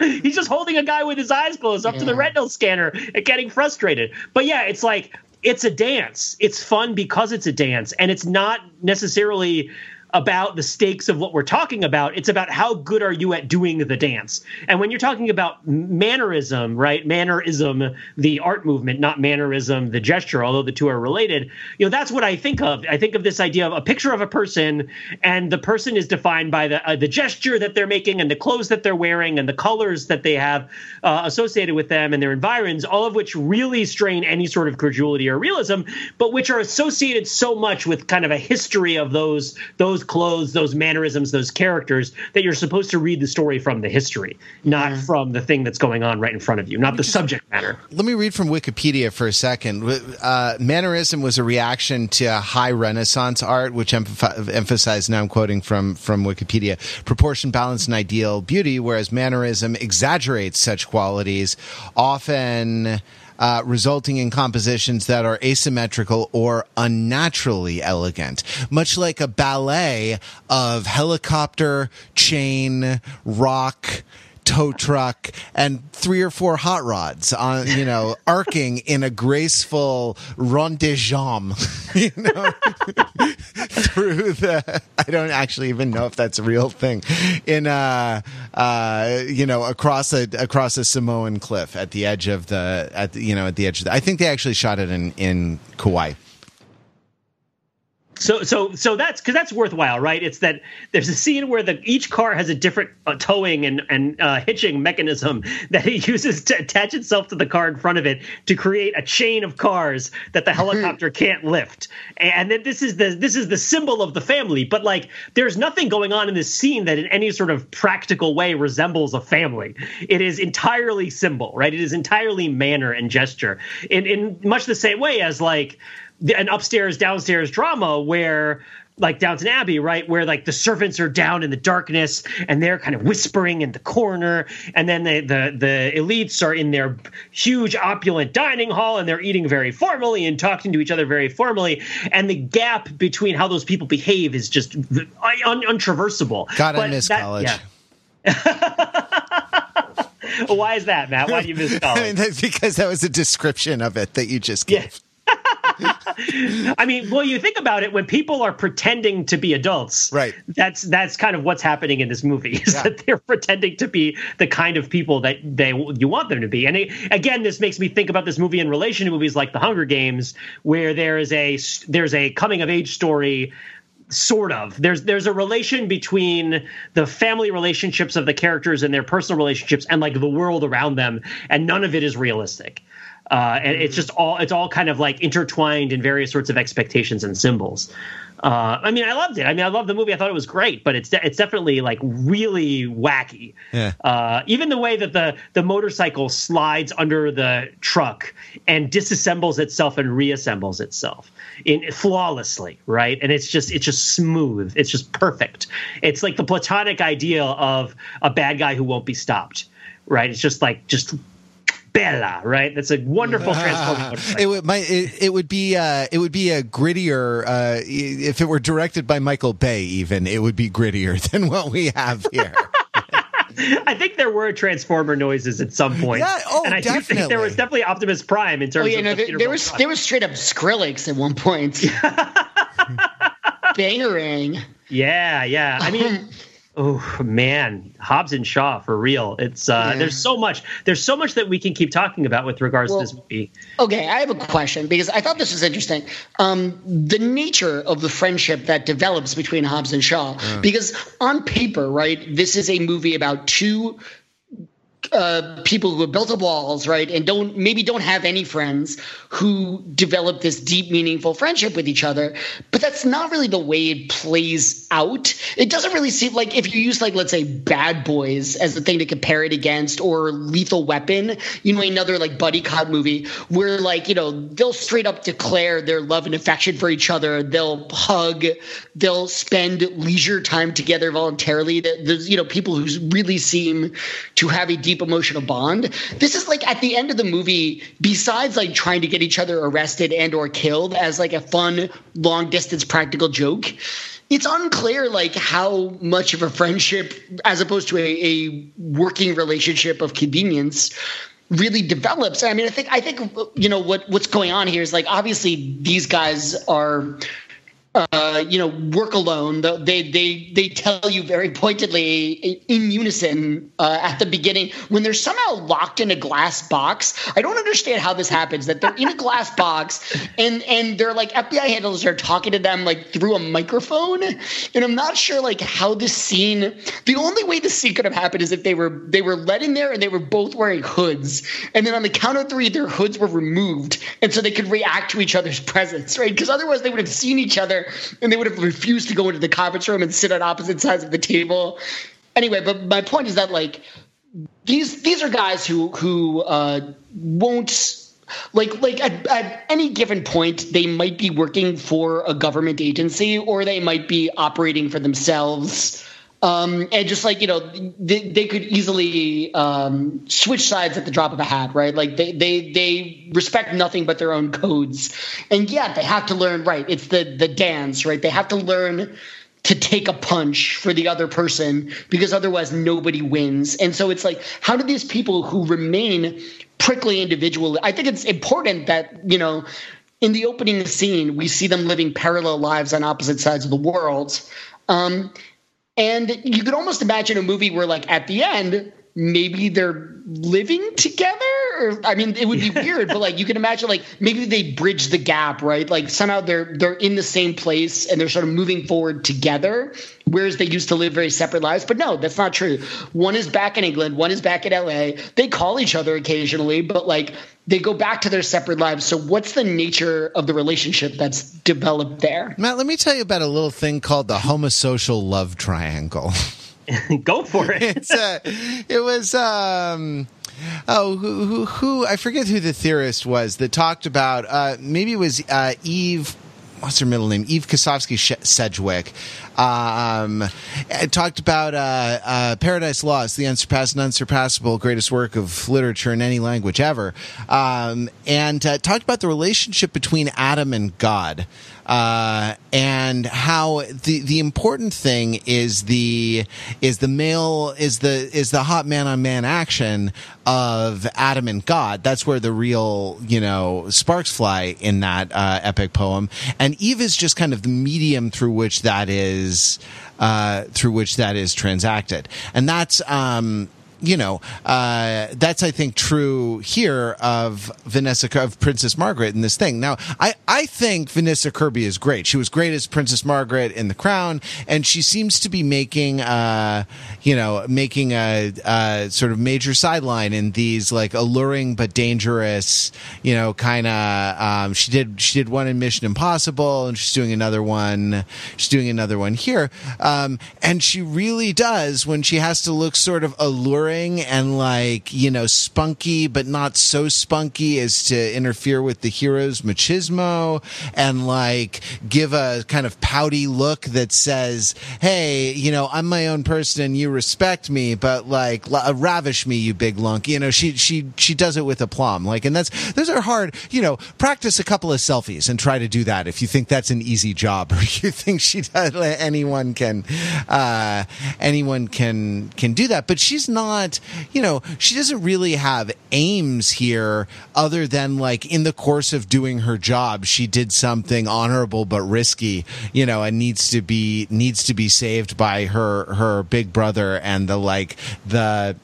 He's just holding a guy with his eyes closed up yeah. to the retinal scanner and getting frustrated. But yeah, it's like it's a dance. It's fun because it's a dance, and it's not necessarily about the stakes of what we're talking about. It's about how good are you at doing the dance. And when you're talking about mannerism, right? Mannerism, the art movement, not mannerism, the gesture, although the two are related, you know, that's what I think of. I think of this idea of a picture of a person and the person is defined by the uh, the gesture that they're making and the clothes that they're wearing and the colors that they have uh, associated with them and their environs, all of which really strain any sort of credulity or realism, but which are associated so much with kind of a history of those those those clothes, those mannerisms, those characters that you're supposed to read the story from the history, not yeah. from the thing that's going on right in front of you, not the subject matter. Let me read from Wikipedia for a second. Uh, mannerism was a reaction to high Renaissance art, which emph- emphasized, now I'm quoting from, from Wikipedia, proportion, balance, and ideal beauty, whereas mannerism exaggerates such qualities, often uh, resulting in compositions that are asymmetrical or unnaturally elegant, much like a ballet of helicopter, chain, rock, tow truck and three or four hot rods on you know arcing in a graceful rond de jambe you know through the i don't actually even know if that's a real thing in uh uh you know across a across a samoan cliff at the edge of the at the, you know at the edge of the, i think they actually shot it in in kauai so so so that's because that's worthwhile right? It's that there's a scene where the each car has a different uh, towing and and uh, hitching mechanism that it uses to attach itself to the car in front of it to create a chain of cars that the helicopter can't lift. And then this is the this is the symbol of the family but like there's nothing going on in this scene that in any sort of practical way resembles a family. It is entirely symbol right? It is entirely manner and gesture. In in much the same way as like an upstairs downstairs drama where like Downton Abbey, right, where like the servants are down in the darkness and they're kind of whispering in the corner, and then the the the elites are in their huge opulent dining hall and they're eating very formally and talking to each other very formally, and the gap between how those people behave is just un- untraversable. God, I miss that, college. Yeah. Why is that, Matt? Why do you miss it? I mean, because that was a description of it that you just gave. I mean, well, you think about it when people are pretending to be adults, right? That's that's kind of what's happening in this movie. Is yeah. that they're pretending to be the kind of people that they you want them to be. And it, again, this makes me think about this movie in relation to movies like The Hunger Games, where there is a there's a coming of age story sort of there's there's a relation between the family relationships of the characters and their personal relationships and like the world around them and none of it is realistic uh, and it's just all it's all kind of like intertwined in various sorts of expectations and symbols. Uh, I mean, I loved it. I mean, I loved the movie. I thought it was great, but it's de- it's definitely like really wacky. Yeah. Uh, even the way that the the motorcycle slides under the truck and disassembles itself and reassembles itself in flawlessly, right? And it's just it's just smooth. It's just perfect. It's like the platonic ideal of a bad guy who won't be stopped, right? It's just like just Bella, right? That's a wonderful transforming. it would my it, it, would be uh, it would be a grittier uh, if it were directed by Michael Bay. Even it would be grittier than what we have here. I think there were transformer noises at some point. Yeah, oh, and I definitely. think there was definitely Optimus Prime in terms. Oh yeah, no, there, there was there was straight up Skrillex at one point. Bangarang. Yeah, yeah. I mean. Oh man, Hobbs and Shaw for real. It's uh, yeah. there's so much there's so much that we can keep talking about with regards well, to this movie. Okay, I have a question because I thought this was interesting. Um, the nature of the friendship that develops between Hobbs and Shaw, because on paper, right, this is a movie about two uh, people who have built up walls, right, and don't maybe don't have any friends who develop this deep, meaningful friendship with each other. But that's not really the way it plays out. It doesn't really seem like if you use like let's say Bad Boys as the thing to compare it against, or Lethal Weapon, you know, another like buddy cop movie where like you know they'll straight up declare their love and affection for each other. They'll hug. They'll spend leisure time together voluntarily. There's you know people who really seem to have a deep deep emotional bond. This is like at the end of the movie, besides like trying to get each other arrested and or killed as like a fun long distance practical joke, it's unclear like how much of a friendship as opposed to a, a working relationship of convenience really develops. I mean, I think I think you know what what's going on here is like obviously these guys are uh, you know, work alone. They they they tell you very pointedly in unison uh, at the beginning when they're somehow locked in a glass box. I don't understand how this happens. That they're in a glass box and and they're like FBI handlers are talking to them like through a microphone, and I'm not sure like how this scene. The only way the scene could have happened is if they were they were let in there and they were both wearing hoods, and then on the count of three, their hoods were removed, and so they could react to each other's presence, right? Because otherwise they would have seen each other and they would have refused to go into the conference room and sit on opposite sides of the table. Anyway, but my point is that like these these are guys who who uh, won't like like at, at any given point they might be working for a government agency or they might be operating for themselves um, and just like you know, they, they could easily um, switch sides at the drop of a hat, right? Like they they they respect nothing but their own codes, and yet they have to learn. Right, it's the the dance, right? They have to learn to take a punch for the other person because otherwise nobody wins. And so it's like, how do these people who remain prickly individually? I think it's important that you know. In the opening scene, we see them living parallel lives on opposite sides of the world. Um, and you could almost imagine a movie where, like, at the end, maybe they're living together. Or, I mean, it would be weird, but like, you can imagine, like, maybe they bridge the gap, right? Like, somehow they're they're in the same place and they're sort of moving forward together, whereas they used to live very separate lives. But no, that's not true. One is back in England, one is back in LA. They call each other occasionally, but like they go back to their separate lives. So, what's the nature of the relationship that's developed there? Matt, let me tell you about a little thing called the homosocial love triangle. go for it. it's uh, it was um, oh who, who, who I forget who the theorist was that talked about uh, maybe it was uh, Eve what's her middle name? Eve Kosofsky Sedgwick Um, talked about uh, uh, Paradise Lost, the unsurpassed and unsurpassable greatest work of literature in any language ever, um, and uh, talked about the relationship between Adam and God uh, and how the the important thing is the is the male is the is the hot man on man action of Adam and God. That's where the real you know sparks fly in that uh, epic poem, and Eve is just kind of the medium through which that is. Uh, through which that is transacted, and that's um, you know, uh, that's I think true here of Vanessa of Princess Margaret in this thing. Now, I I think Vanessa Kirby is great. She was great as Princess Margaret in The Crown, and she seems to be making, uh, you know, making a, a sort of major sideline in these like alluring but dangerous, you know, kind of. Um, she did she did one in Mission Impossible, and she's doing another one. She's doing another one here, um, and she really does when she has to look sort of alluring alluring and like you know spunky but not so spunky as to interfere with the hero's machismo and like give a kind of pouty look that says hey you know i'm my own person and you respect me but like uh, ravish me you big lunk. You know she she she does it with aplomb like and that's those are hard you know practice a couple of selfies and try to do that if you think that's an easy job or you think she does anyone can uh anyone can can do that but she's not not, you know, she doesn't really have aims here other than like in the course of doing her job, she did something honorable but risky, you know, and needs to be needs to be saved by her her big brother and the like the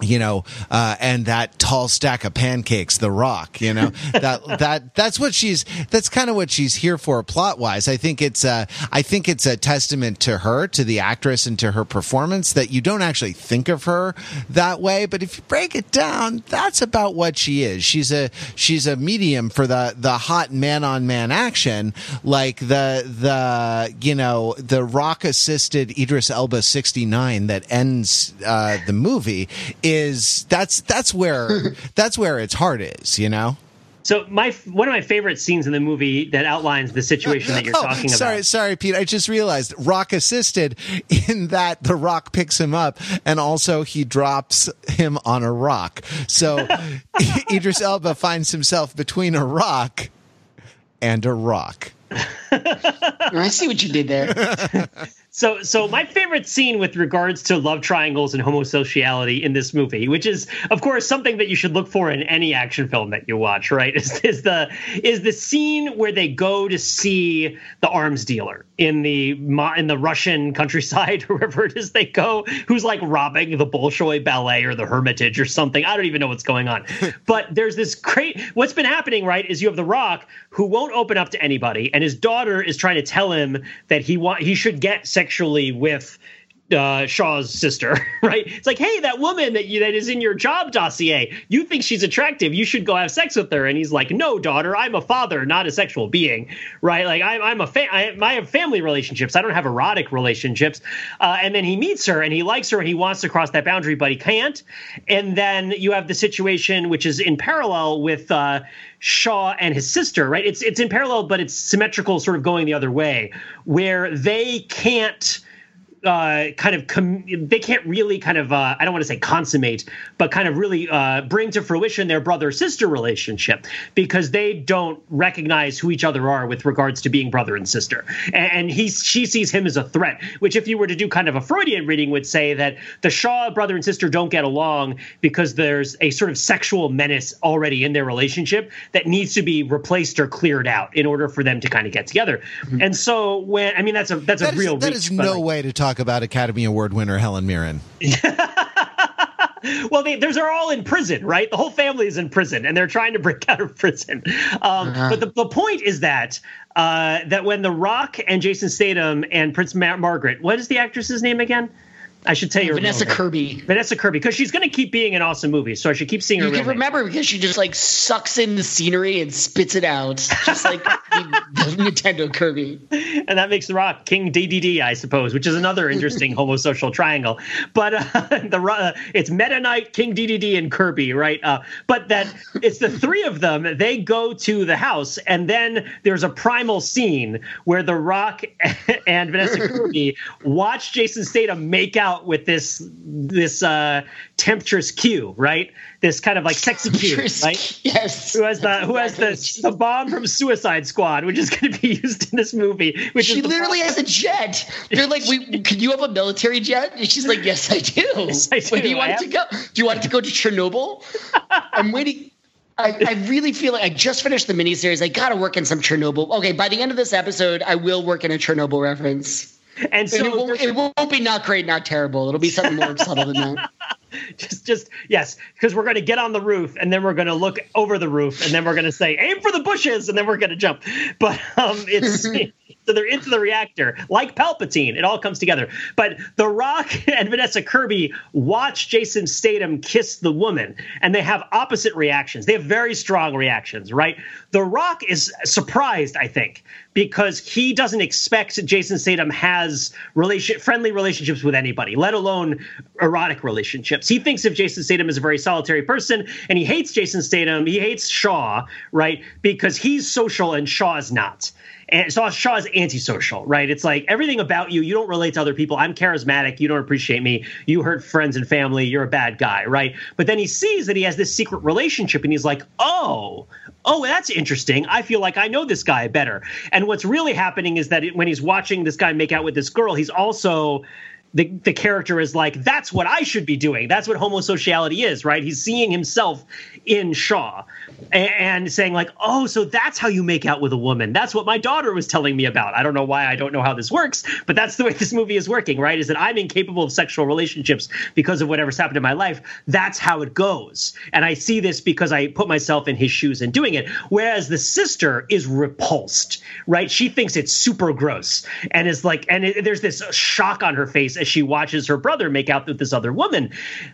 you know, uh, and that tall stack of pancakes, The Rock, you know, that, that, that's what she's, that's kind of what she's here for plot wise. I think it's, uh, I think it's a testament to her, to the actress and to her performance that you don't actually think of her that way. But if you break it down, that's about what she is. She's a, she's a medium for the, the hot man on man action, like the, the, you know, the Rock assisted Idris Elba 69 that ends, uh, the movie is that's that's where that's where its heart is, you know. So my one of my favorite scenes in the movie that outlines the situation that you're oh, talking sorry, about. Sorry, Pete. I just realized Rock assisted in that the Rock picks him up and also he drops him on a rock. So Idris Elba finds himself between a rock and a rock. I see what you did there. So, so my favorite scene with regards to love triangles and homosexuality in this movie, which is, of course, something that you should look for in any action film that you watch, right? Is, is the is the scene where they go to see the arms dealer in the in the Russian countryside, or wherever it is they go, who's like robbing the Bolshoi Ballet or the Hermitage or something. I don't even know what's going on. but there's this great. What's been happening, right? Is you have The Rock who won't open up to anybody, and his daughter is trying to tell him that he want he should get sex sexually with uh, Shaw's sister, right? It's like, hey, that woman that you that is in your job dossier, you think she's attractive? You should go have sex with her. And he's like, no, daughter, I'm a father, not a sexual being, right? Like I, I'm a fa- I, I have family relationships. I don't have erotic relationships. Uh, and then he meets her and he likes her and he wants to cross that boundary, but he can't. And then you have the situation which is in parallel with. Uh, Shaw and his sister, right? It's it's in parallel, but it's symmetrical, sort of going the other way, where they can't uh, kind of com- they can't really kind of uh, I don't want to say consummate, but kind of really uh, bring to fruition their brother sister relationship because they don't recognize who each other are with regards to being brother and sister. And, and he she sees him as a threat, which if you were to do kind of a Freudian reading would say that the Shaw brother and sister don't get along because there's a sort of sexual menace already in their relationship that needs to be replaced or cleared out in order for them to kind of get together. Mm-hmm. And so when I mean that's a that's that a is, real that reach, is no like, way to talk talk about Academy Award winner Helen Mirren. well, they, those are all in prison, right? The whole family is in prison, and they're trying to break out of prison. Um, uh-huh. But the, the point is that uh, that when The Rock and Jason Statham and Prince Mar- Margaret, what is the actress's name again? I should tell you Vanessa Kirby. Vanessa Kirby, because she's going to keep being in awesome movies, so I should keep seeing her. You can remember because she just like sucks in the scenery and spits it out, just like the, Nintendo Kirby. And that makes The Rock King DDD, I suppose, which is another interesting homosocial triangle. But uh, the uh, it's Meta Knight, King DDD, and Kirby, right? Uh, but that it's the three of them. They go to the house, and then there's a primal scene where The Rock and Vanessa Kirby watch Jason Statham make out with this this uh, temptress Q, right? This kind of like sexy Q, right? Yes. Who has the who has the, the bomb from Suicide Squad, which is going to be used in this movie. Which she literally bomb. has a jet. They're like, "We can you have a military jet?" And she's like, "Yes, I do." Yes, I do. Where do you want to go? Do you want to go to Chernobyl? I'm waiting. I, I, really feel like I just finished the miniseries. I got to work in some Chernobyl. Okay, by the end of this episode, I will work in a Chernobyl reference. And so and it, won't, it, won't, be not great, not terrible. It'll be something more subtle than that. Just, just yes, because we're going to get on the roof and then we're going to look over the roof and then we're going to say aim for the bushes and then we're going to jump. But um, it's so they're into the reactor, like Palpatine. It all comes together. But The Rock and Vanessa Kirby watch Jason Statham kiss the woman, and they have opposite reactions. They have very strong reactions, right? The Rock is surprised, I think, because he doesn't expect Jason Statham has relation friendly relationships with anybody, let alone erotic relationships. He thinks of Jason Statham as a very solitary person, and he hates Jason Statham. He hates Shaw, right? Because he's social and Shaw is not. And so Shaw is antisocial, right? It's like everything about you, you don't relate to other people. I'm charismatic. You don't appreciate me. You hurt friends and family. You're a bad guy, right? But then he sees that he has this secret relationship and he's like, oh, oh, that's interesting. I feel like I know this guy better. And what's really happening is that when he's watching this guy make out with this girl, he's also the, the character is like, that's what I should be doing. That's what homosociality is, right? He's seeing himself in Shaw and, and, saying, like, oh, so that's how you make out with a woman. That's what my daughter was telling me about. I don't know why I don't know how this works, but that's the way this movie is working, right? Is that I'm incapable of sexual relationships because of whatever's happened in my life. That's how it goes. And I see this because I put myself in his shoes and doing it. Whereas the sister is repulsed, right? She thinks it's super gross and is like, and it, there's this shock on her face as she watches her brother make out with this other woman.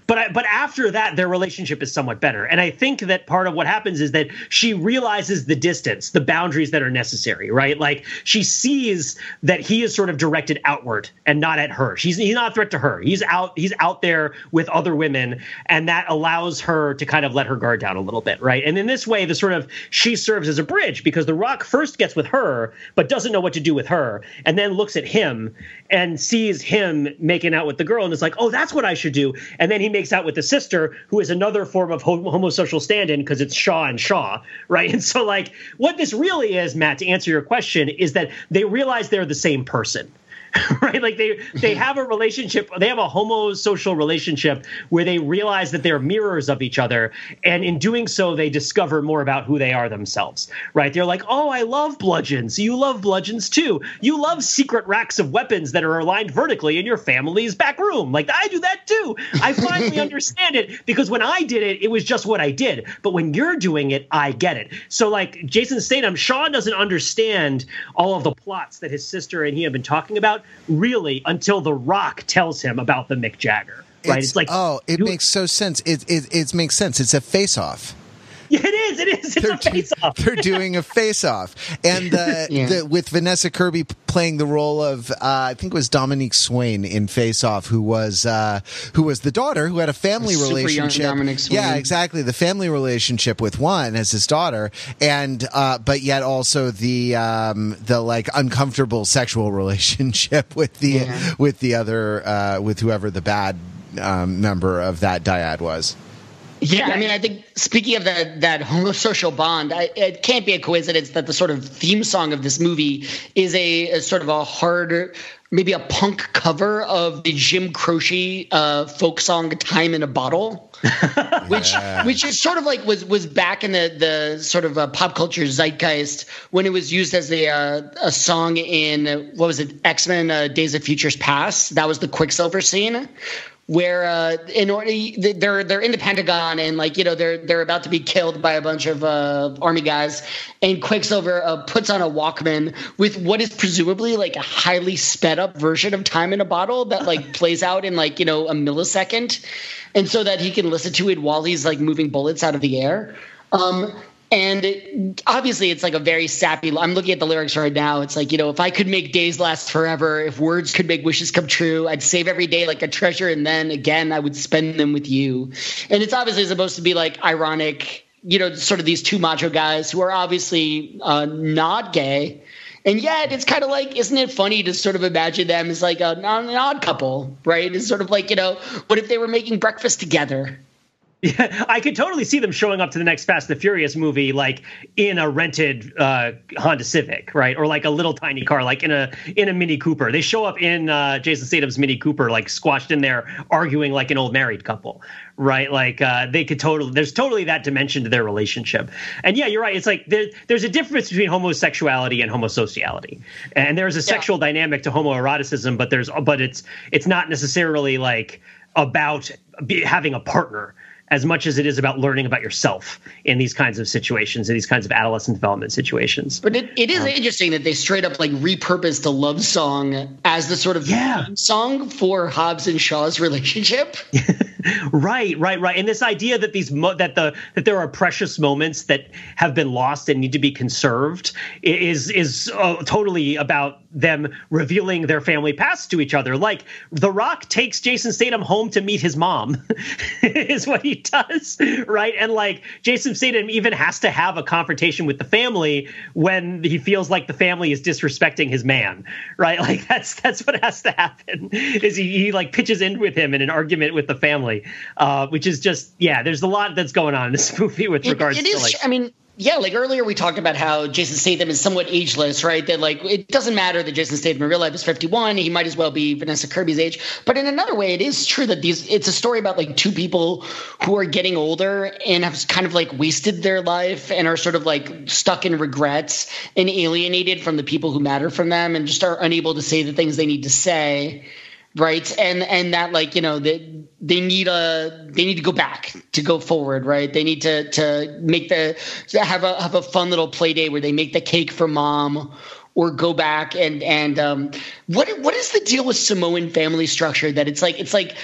But I, but after that, their relationship is somewhat better. And I think that part of what happens is that she realizes the distance, the boundaries that are necessary, right? Like she sees that he is sort of directed outward and not at her. She's he's not a threat to her. He's out he's out there with other women, and that allows her to kind of let her guard down a little bit, right? And in this way, the sort of she serves as a bridge because the Rock first gets with her, but doesn't know what to do with her, and then looks at him and sees him making out with the girl and is like, oh, that's what I should do. And then he makes out with the sister, who is another form of homosocial stand in because it's Shaw and Shaw, right? And so, like, what this really is, Matt, to answer your question, is that they realize they're the same person. right? Like they they have a relationship, they have a homosocial relationship where they realize that they're mirrors of each other, and in doing so, they discover more about who they are themselves. Right? They're like, oh, I love bludgeons. You love bludgeons too. You love secret racks of weapons that are aligned vertically in your family's back room. Like I do that too. I finally understand it because when I did it, it was just what I did. But when you're doing it, I get it. So like Jason Statham, Sean doesn't understand all of the plots that his sister and he have been talking about really until The Rock tells him about the Mick Jagger. Right? It's, it's like oh, it you, makes so sense. It, it it makes sense. It's a face off. Yeah, it is. It is. It's they're, a face off. they're doing a face off, and uh, yeah. the, with Vanessa Kirby playing the role of uh, I think it was Dominique Swain in Face Off, who was uh, who was the daughter who had a family a relationship. Yeah, exactly. The family relationship with one as his daughter, and uh, but yet also the um, the like uncomfortable sexual relationship with the yeah. with the other uh, with whoever the bad um, member of that dyad was. Yeah, I mean, I think speaking of that that homosocial bond, I, it can't be a coincidence that the sort of theme song of this movie is a, a sort of a hard, maybe a punk cover of the Jim Croce uh, folk song "Time in a Bottle." which yeah. which is sort of like was was back in the the sort of uh, pop culture zeitgeist when it was used as a uh, a song in what was it X Men uh, Days of Futures Past that was the Quicksilver scene where uh, in order they're they're in the Pentagon and like you know they're they're about to be killed by a bunch of uh, army guys, and Quicksilver uh, puts on a Walkman with what is presumably like a highly sped up version of Time in a Bottle that like plays out in like you know a millisecond, and so that he can listen to it while he's like moving bullets out of the air. Um, and it, obviously it's like a very sappy. I'm looking at the lyrics right now. It's like you know, if I could make days last forever, if words could make wishes come true, I'd save every day like a treasure, and then again I would spend them with you. And it's obviously supposed to be like ironic, you know, sort of these two macho guys who are obviously uh, not gay and yet, it's kind of like, isn't it funny to sort of imagine them as like a, an odd couple, right? It's sort of like, you know, what if they were making breakfast together? Yeah, I could totally see them showing up to the next Fast and the Furious movie, like in a rented uh, Honda Civic, right, or like a little tiny car, like in a in a Mini Cooper. They show up in uh, Jason Statham's Mini Cooper, like squashed in there, arguing like an old married couple, right? Like uh, they could totally. There's totally that dimension to their relationship. And yeah, you're right. It's like there, there's a difference between homosexuality and homosociality, and there's a sexual yeah. dynamic to homoeroticism, but there's but it's it's not necessarily like about having a partner as much as it is about learning about yourself in these kinds of situations, in these kinds of adolescent development situations. But it, it is um, interesting that they straight up like repurposed the love song as the sort of yeah. song for Hobbs and Shaw's relationship. right, right, right. And this idea that these mo- that the that there are precious moments that have been lost and need to be conserved is is uh, totally about them revealing their family past to each other. Like The Rock takes Jason Statham home to meet his mom, is what he does, right? And like Jason Statham even has to have a confrontation with the family when he feels like the family is disrespecting his man, right? Like that's that's what has to happen. Is he, he like pitches in with him in an argument with the family, uh, which is just yeah. There's a lot that's going on in this movie with it, regards it is, to like. I mean, yeah, like earlier we talked about how Jason Statham is somewhat ageless, right? That like it doesn't matter that Jason Statham in real life is 51; he might as well be Vanessa Kirby's age. But in another way, it is true that these it's a story about like two people who are getting older and have kind of like wasted their life and are sort of like stuck in regrets and alienated from the people who matter from them and just are unable to say the things they need to say right? And and that like you know that they, need a they need to go back to go forward right? They need to to make the have a have a fun little play day where they make the cake for mom or go back and and um what what is the deal with Samoan family structure that it's like it's like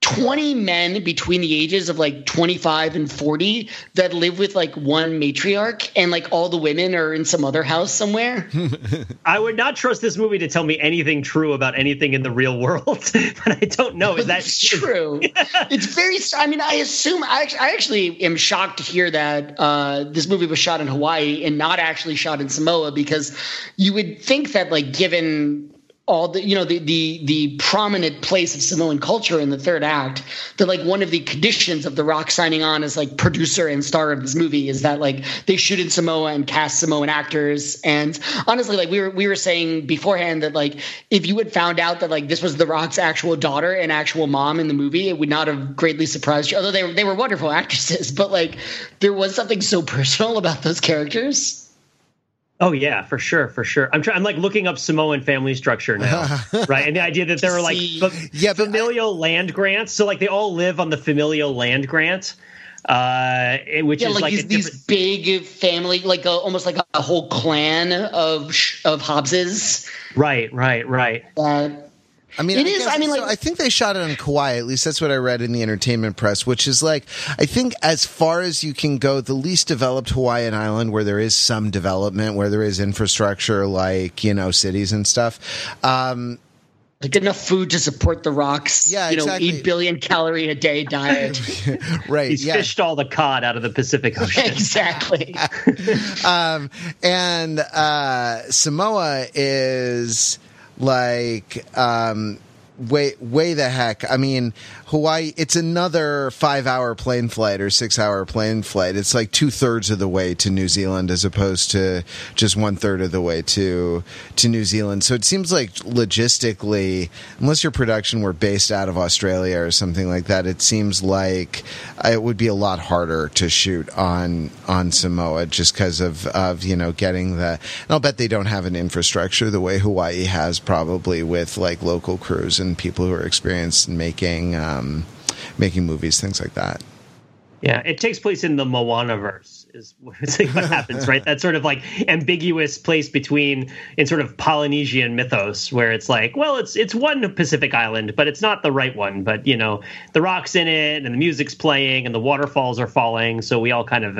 20 men between the ages of like 25 and 40 that live with like one matriarch and like all the women are in some other house somewhere. I would not trust this movie to tell me anything true about anything in the real world, but I don't know. Is that true? it's very, I mean, I assume, I, I actually am shocked to hear that uh, this movie was shot in Hawaii and not actually shot in Samoa because you would think that like given all the you know the the the prominent place of Samoan culture in the third act that like one of the conditions of the rock signing on as like producer and star of this movie is that like they shoot in Samoa and cast Samoan actors. And honestly like we were we were saying beforehand that like if you had found out that like this was the rock's actual daughter and actual mom in the movie it would not have greatly surprised you. Although they were they were wonderful actresses but like there was something so personal about those characters Oh yeah, for sure, for sure. I'm trying. I'm like looking up Samoan family structure now, right? And the idea that there are like yeah, familial I, land grants. So like they all live on the familial land grant, uh, which yeah, is like, like these, these, big family, like a, almost like a whole clan of of Hobbses. Right, right, right. Uh, I mean, it I is. I mean, like, I think they shot it on Kauai. At least that's what I read in the entertainment press. Which is like, I think as far as you can go, the least developed Hawaiian island where there is some development, where there is infrastructure, like you know, cities and stuff. Um, like enough food to support the rocks. Yeah, you know, exactly. eight billion calorie a day diet. right. He's yeah. fished all the cod out of the Pacific Ocean. exactly. um, and uh, Samoa is like um, way way the heck. I mean, Hawaii, it's another five hour plane flight or six hour plane flight. It's like two thirds of the way to New Zealand as opposed to just one third of the way to to New Zealand. So it seems like logistically, unless your production were based out of Australia or something like that, it seems like it would be a lot harder to shoot on on Samoa just because of of you know getting the. And I'll bet they don't have an infrastructure the way Hawaii has probably with like local crews and people who are experienced in making. Um, um, making movies, things like that. Yeah, it takes place in the Moana verse is what happens, right? That sort of like ambiguous place between in sort of Polynesian mythos where it's like, well, it's it's one Pacific island, but it's not the right one. But you know, the rocks in it and the music's playing and the waterfalls are falling, so we all kind of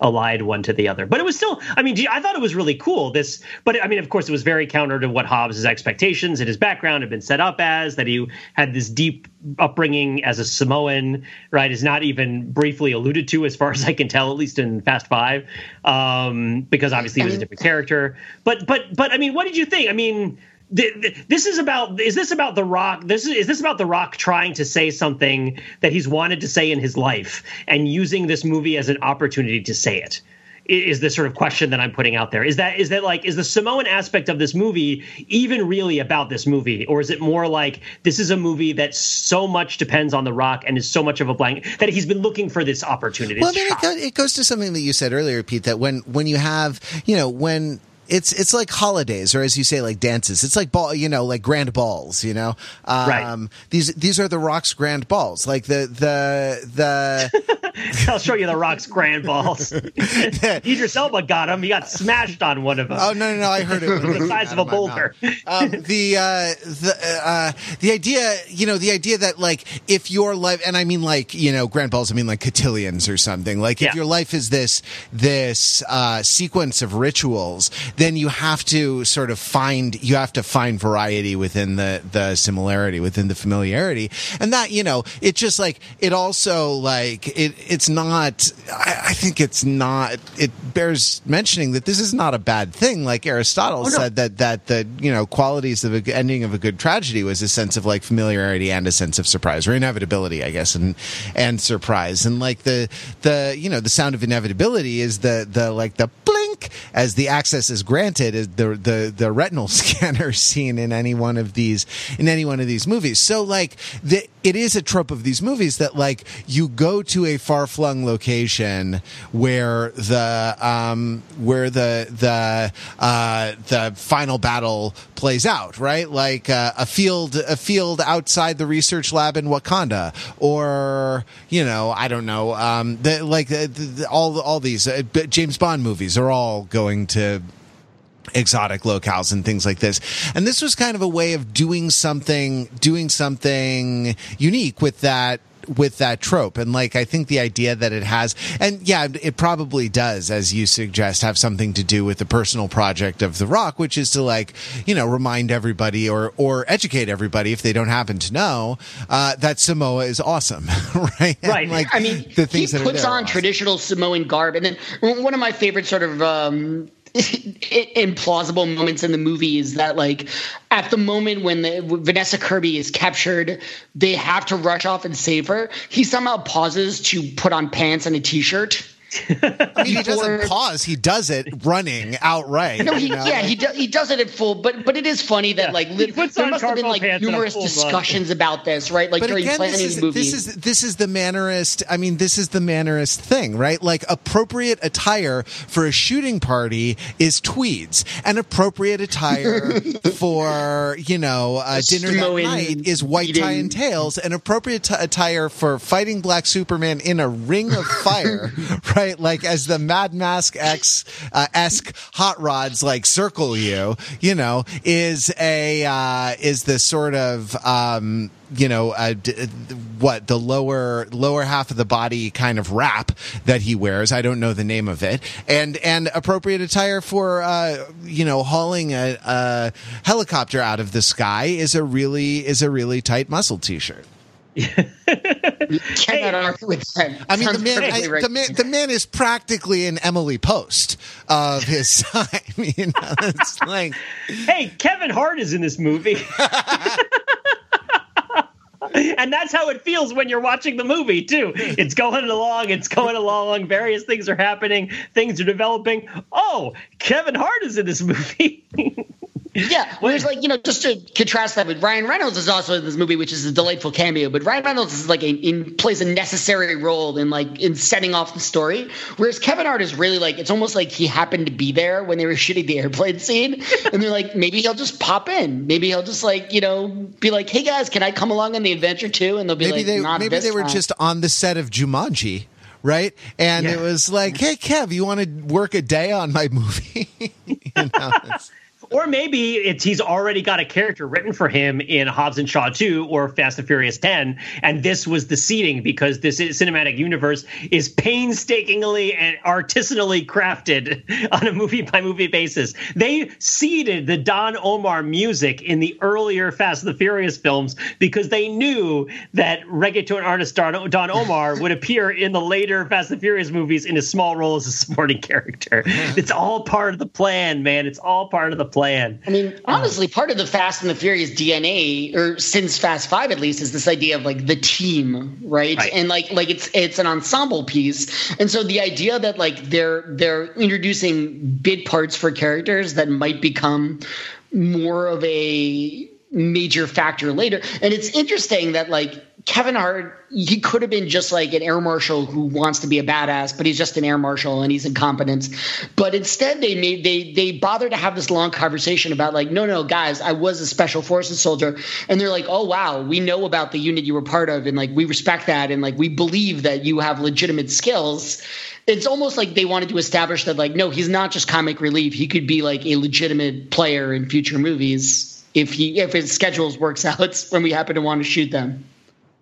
allied one to the other. But it was still, I mean, I thought it was really cool. This, but I mean, of course, it was very counter to what Hobbs' expectations and his background had been set up as. That he had this deep upbringing as a Samoan, right, is not even briefly alluded to as far as I can tell, at least in Fast Five, um, because obviously he was a different character. But but but I mean, what did you think? I mean. this is about is this about the rock this is, is this about the rock trying to say something that he's wanted to say in his life and using this movie as an opportunity to say it is the sort of question that I'm putting out there. Is that is that like is the Samoan aspect of this movie even really about this movie, or is it more like this is a movie that so much depends on The Rock and is so much of a blank that he's been looking for this opportunity? Well, it, it goes to something that you said earlier, Pete. That when when you have you know when it's it's like holidays or as you say like dances. It's like ball you know like grand balls you know? Um, right. these these are the rock's grand balls. Like the the the i'll show you the rock's grand balls. Idris elba got him he got smashed on one of them oh no no no i heard it. The size of a boulder. Um, the uh the uh the idea you know the idea that like if your life and i mean like you know grand balls i mean like cotillions or something. Like if your life is this this uh sequence of rituals then you have to sort of find you have to find variety within the the similarity within the familiarity. And that you know it just like it also like it it's not I, I think it's not it bears mentioning that this is not a bad thing. Like Aristotle oh, no. said that that the you know qualities of a ending of a good tragedy was a sense of like familiarity and a sense of surprise or inevitability I guess and and surprise. And like the the you know the sound of inevitability is the the like the as the access is granted the the the retinal scanner scene in any one of these in any one of these movies. So like the, it is a trope of these movies that like you go to a far flung location where the um where the the uh the final battle plays out, right? Like uh, a field a field outside the research lab in Wakanda or you know, I don't know, um the, like the, the, all all these uh, James Bond movies are all going to exotic locales and things like this. And this was kind of a way of doing something, doing something unique with that with that trope. And like i think the idea that it has and yeah it probably does as you suggest have something to do with the personal project of the rock which is to like you know remind everybody or or educate everybody if they don't happen to know uh, that samoa is awesome right? Right. Like i mean the things he puts on awesome. traditional samoan garb. And then one of my favorite sort of um implausible moments in the movie is that like at the moment when the, Vanessa Kirby is captured, they have to rush off and save her. He somehow pauses to put on pants and a t-shirt I mean, he doesn't pause; he does it running outright. No, he, you know? yeah, he do, he does it at full. But but it is funny that yeah. like li- there must have been like numerous discussions run. about this, right? Like but during again, planning this is, movie. This is this is the mannerist. I mean, this is the mannerist thing, right? Like appropriate attire for a shooting party is tweeds, and appropriate attire for you know a dinner that night is white eating. tie and tails, and appropriate t- attire for fighting Black Superman in a ring of fire, right? right? Like as the Mad Max X uh, esque hot rods like circle you, you know, is a uh, is the sort of um, you know what the lower lower half of the body kind of wrap that he wears. I don't know the name of it, and and appropriate attire for uh, you know hauling a, a helicopter out of the sky is a really is a really tight muscle t-shirt. cannot argue with that. I mean, the man, I, right. the man, the man is practically an Emily Post of his time. You know, it's like, hey, Kevin Hart is in this movie. and that's how it feels when you're watching the movie too. It's going along, it's going along. Various things are happening, things are developing. Oh, Kevin Hart is in this movie. Yeah, well, it's like you know, just to contrast that with Ryan Reynolds is also in this movie, which is a delightful cameo. But Ryan Reynolds is like a in, plays a necessary role in like in setting off the story, whereas Kevin Hart is really like it's almost like he happened to be there when they were shooting the airplane scene, and they're like maybe he'll just pop in, maybe he'll just like you know be like, hey guys, can I come along on the adventure too? And they'll be maybe like, they maybe they were just on the set of Jumanji right? And yeah. it was like, hey, Kev, you want to work a day on my movie? you know, or maybe it's he's already got a character written for him in Hobbs and Shaw 2 or Fast and Furious 10, and this was the seeding because this cinematic universe is painstakingly and artisanally crafted on a movie by movie basis. They seeded the Don Omar music in the earlier Fast and the Furious films because they knew that reggaeton artist Don, Don Omar would appear in the later Fast and Furious movies in a small role as a supporting character. It's all part of the plan, man. It's all part of the plan plan. I mean, um, honestly, part of the Fast and the Furious DNA, or since Fast Five at least, is this idea of like the team, right? right? And like like it's it's an ensemble piece, and so the idea that like they're they're introducing bit parts for characters that might become more of a major factor later. And it's interesting that like Kevin Hart, he could have been just like an air marshal who wants to be a badass, but he's just an air marshal and he's incompetent. But instead, they made they they bothered to have this long conversation about like, no, no, guys, I was a special forces soldier, and they're like, oh wow, we know about the unit you were part of, and like we respect that, and like we believe that you have legitimate skills. It's almost like they wanted to establish that like, no, he's not just comic relief; he could be like a legitimate player in future movies if he if his schedules works out when we happen to want to shoot them.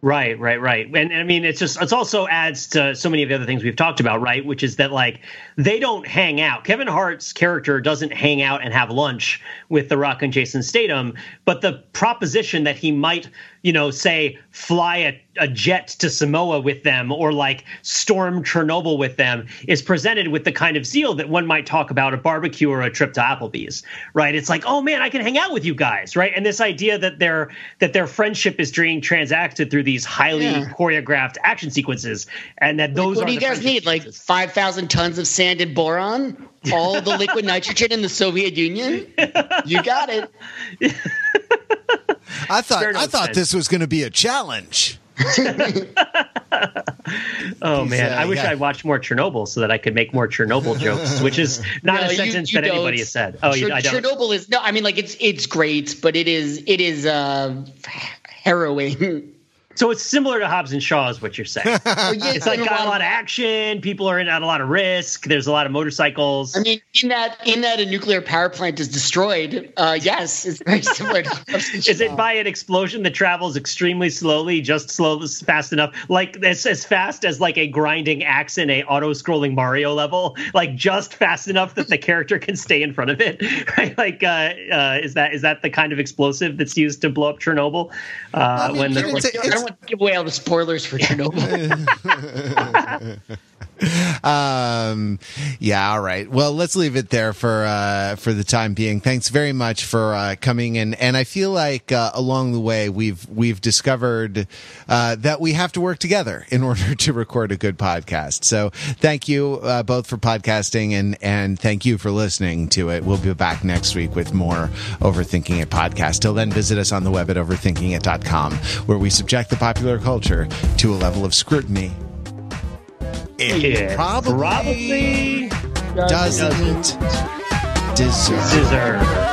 Right, right, right. And, and, I mean, it's just, it's also adds to so many of the other things we've talked about, right? Which is that, like, they don't hang out. Kevin Hart's character doesn't hang out and have lunch with The Rock and Jason Statham, but the proposition that he might you know, say fly a, a jet to Samoa with them or like storm Chernobyl with them is presented with the kind of zeal that one might talk about a barbecue or a trip to Applebee's, right? It's like, oh man, I can hang out with you guys, right? And this idea that their that their friendship is being transacted through these highly yeah. choreographed action sequences, and that those like, what do you guys need? Like five thousand tons of sand and boron, all the liquid nitrogen in the Soviet Union. You got it. I thought I thought sense. this was going to be a challenge. oh man, uh, I wish yeah. I watched more Chernobyl so that I could make more Chernobyl jokes, which is not no, a sentence you, you that don't. anybody has said. Oh, Ch- you, I don't. Chernobyl is no. I mean, like it's it's great, but it is it is uh, harrowing. So it's similar to Hobbs and Shaw, is what you're saying. it's like got a lot of action. People are in at a lot of risk. There's a lot of motorcycles. I mean, in that in that a nuclear power plant is destroyed. Uh, yes, it's very similar. to Is it by an explosion that travels extremely slowly, just slow, fast enough, like as, as fast as like a grinding axe in a auto-scrolling Mario level, like just fast enough that the character can stay in front of it, right? Like, uh, uh, is that is that the kind of explosive that's used to blow up Chernobyl? Uh, I mean, when the, don't want to give away all the spoilers for Chernobyl. um, yeah, all right. Well, let's leave it there for uh, for the time being. Thanks very much for uh, coming in, and I feel like uh, along the way we've we've discovered uh, that we have to work together in order to record a good podcast. So, thank you uh, both for podcasting, and and thank you for listening to it. We'll be back next week with more Overthinking It podcast. Till then, visit us on the web at overthinkingit.com, where we subject the popular culture to a level of scrutiny it, it probably, probably doesn't, doesn't deserve. deserve.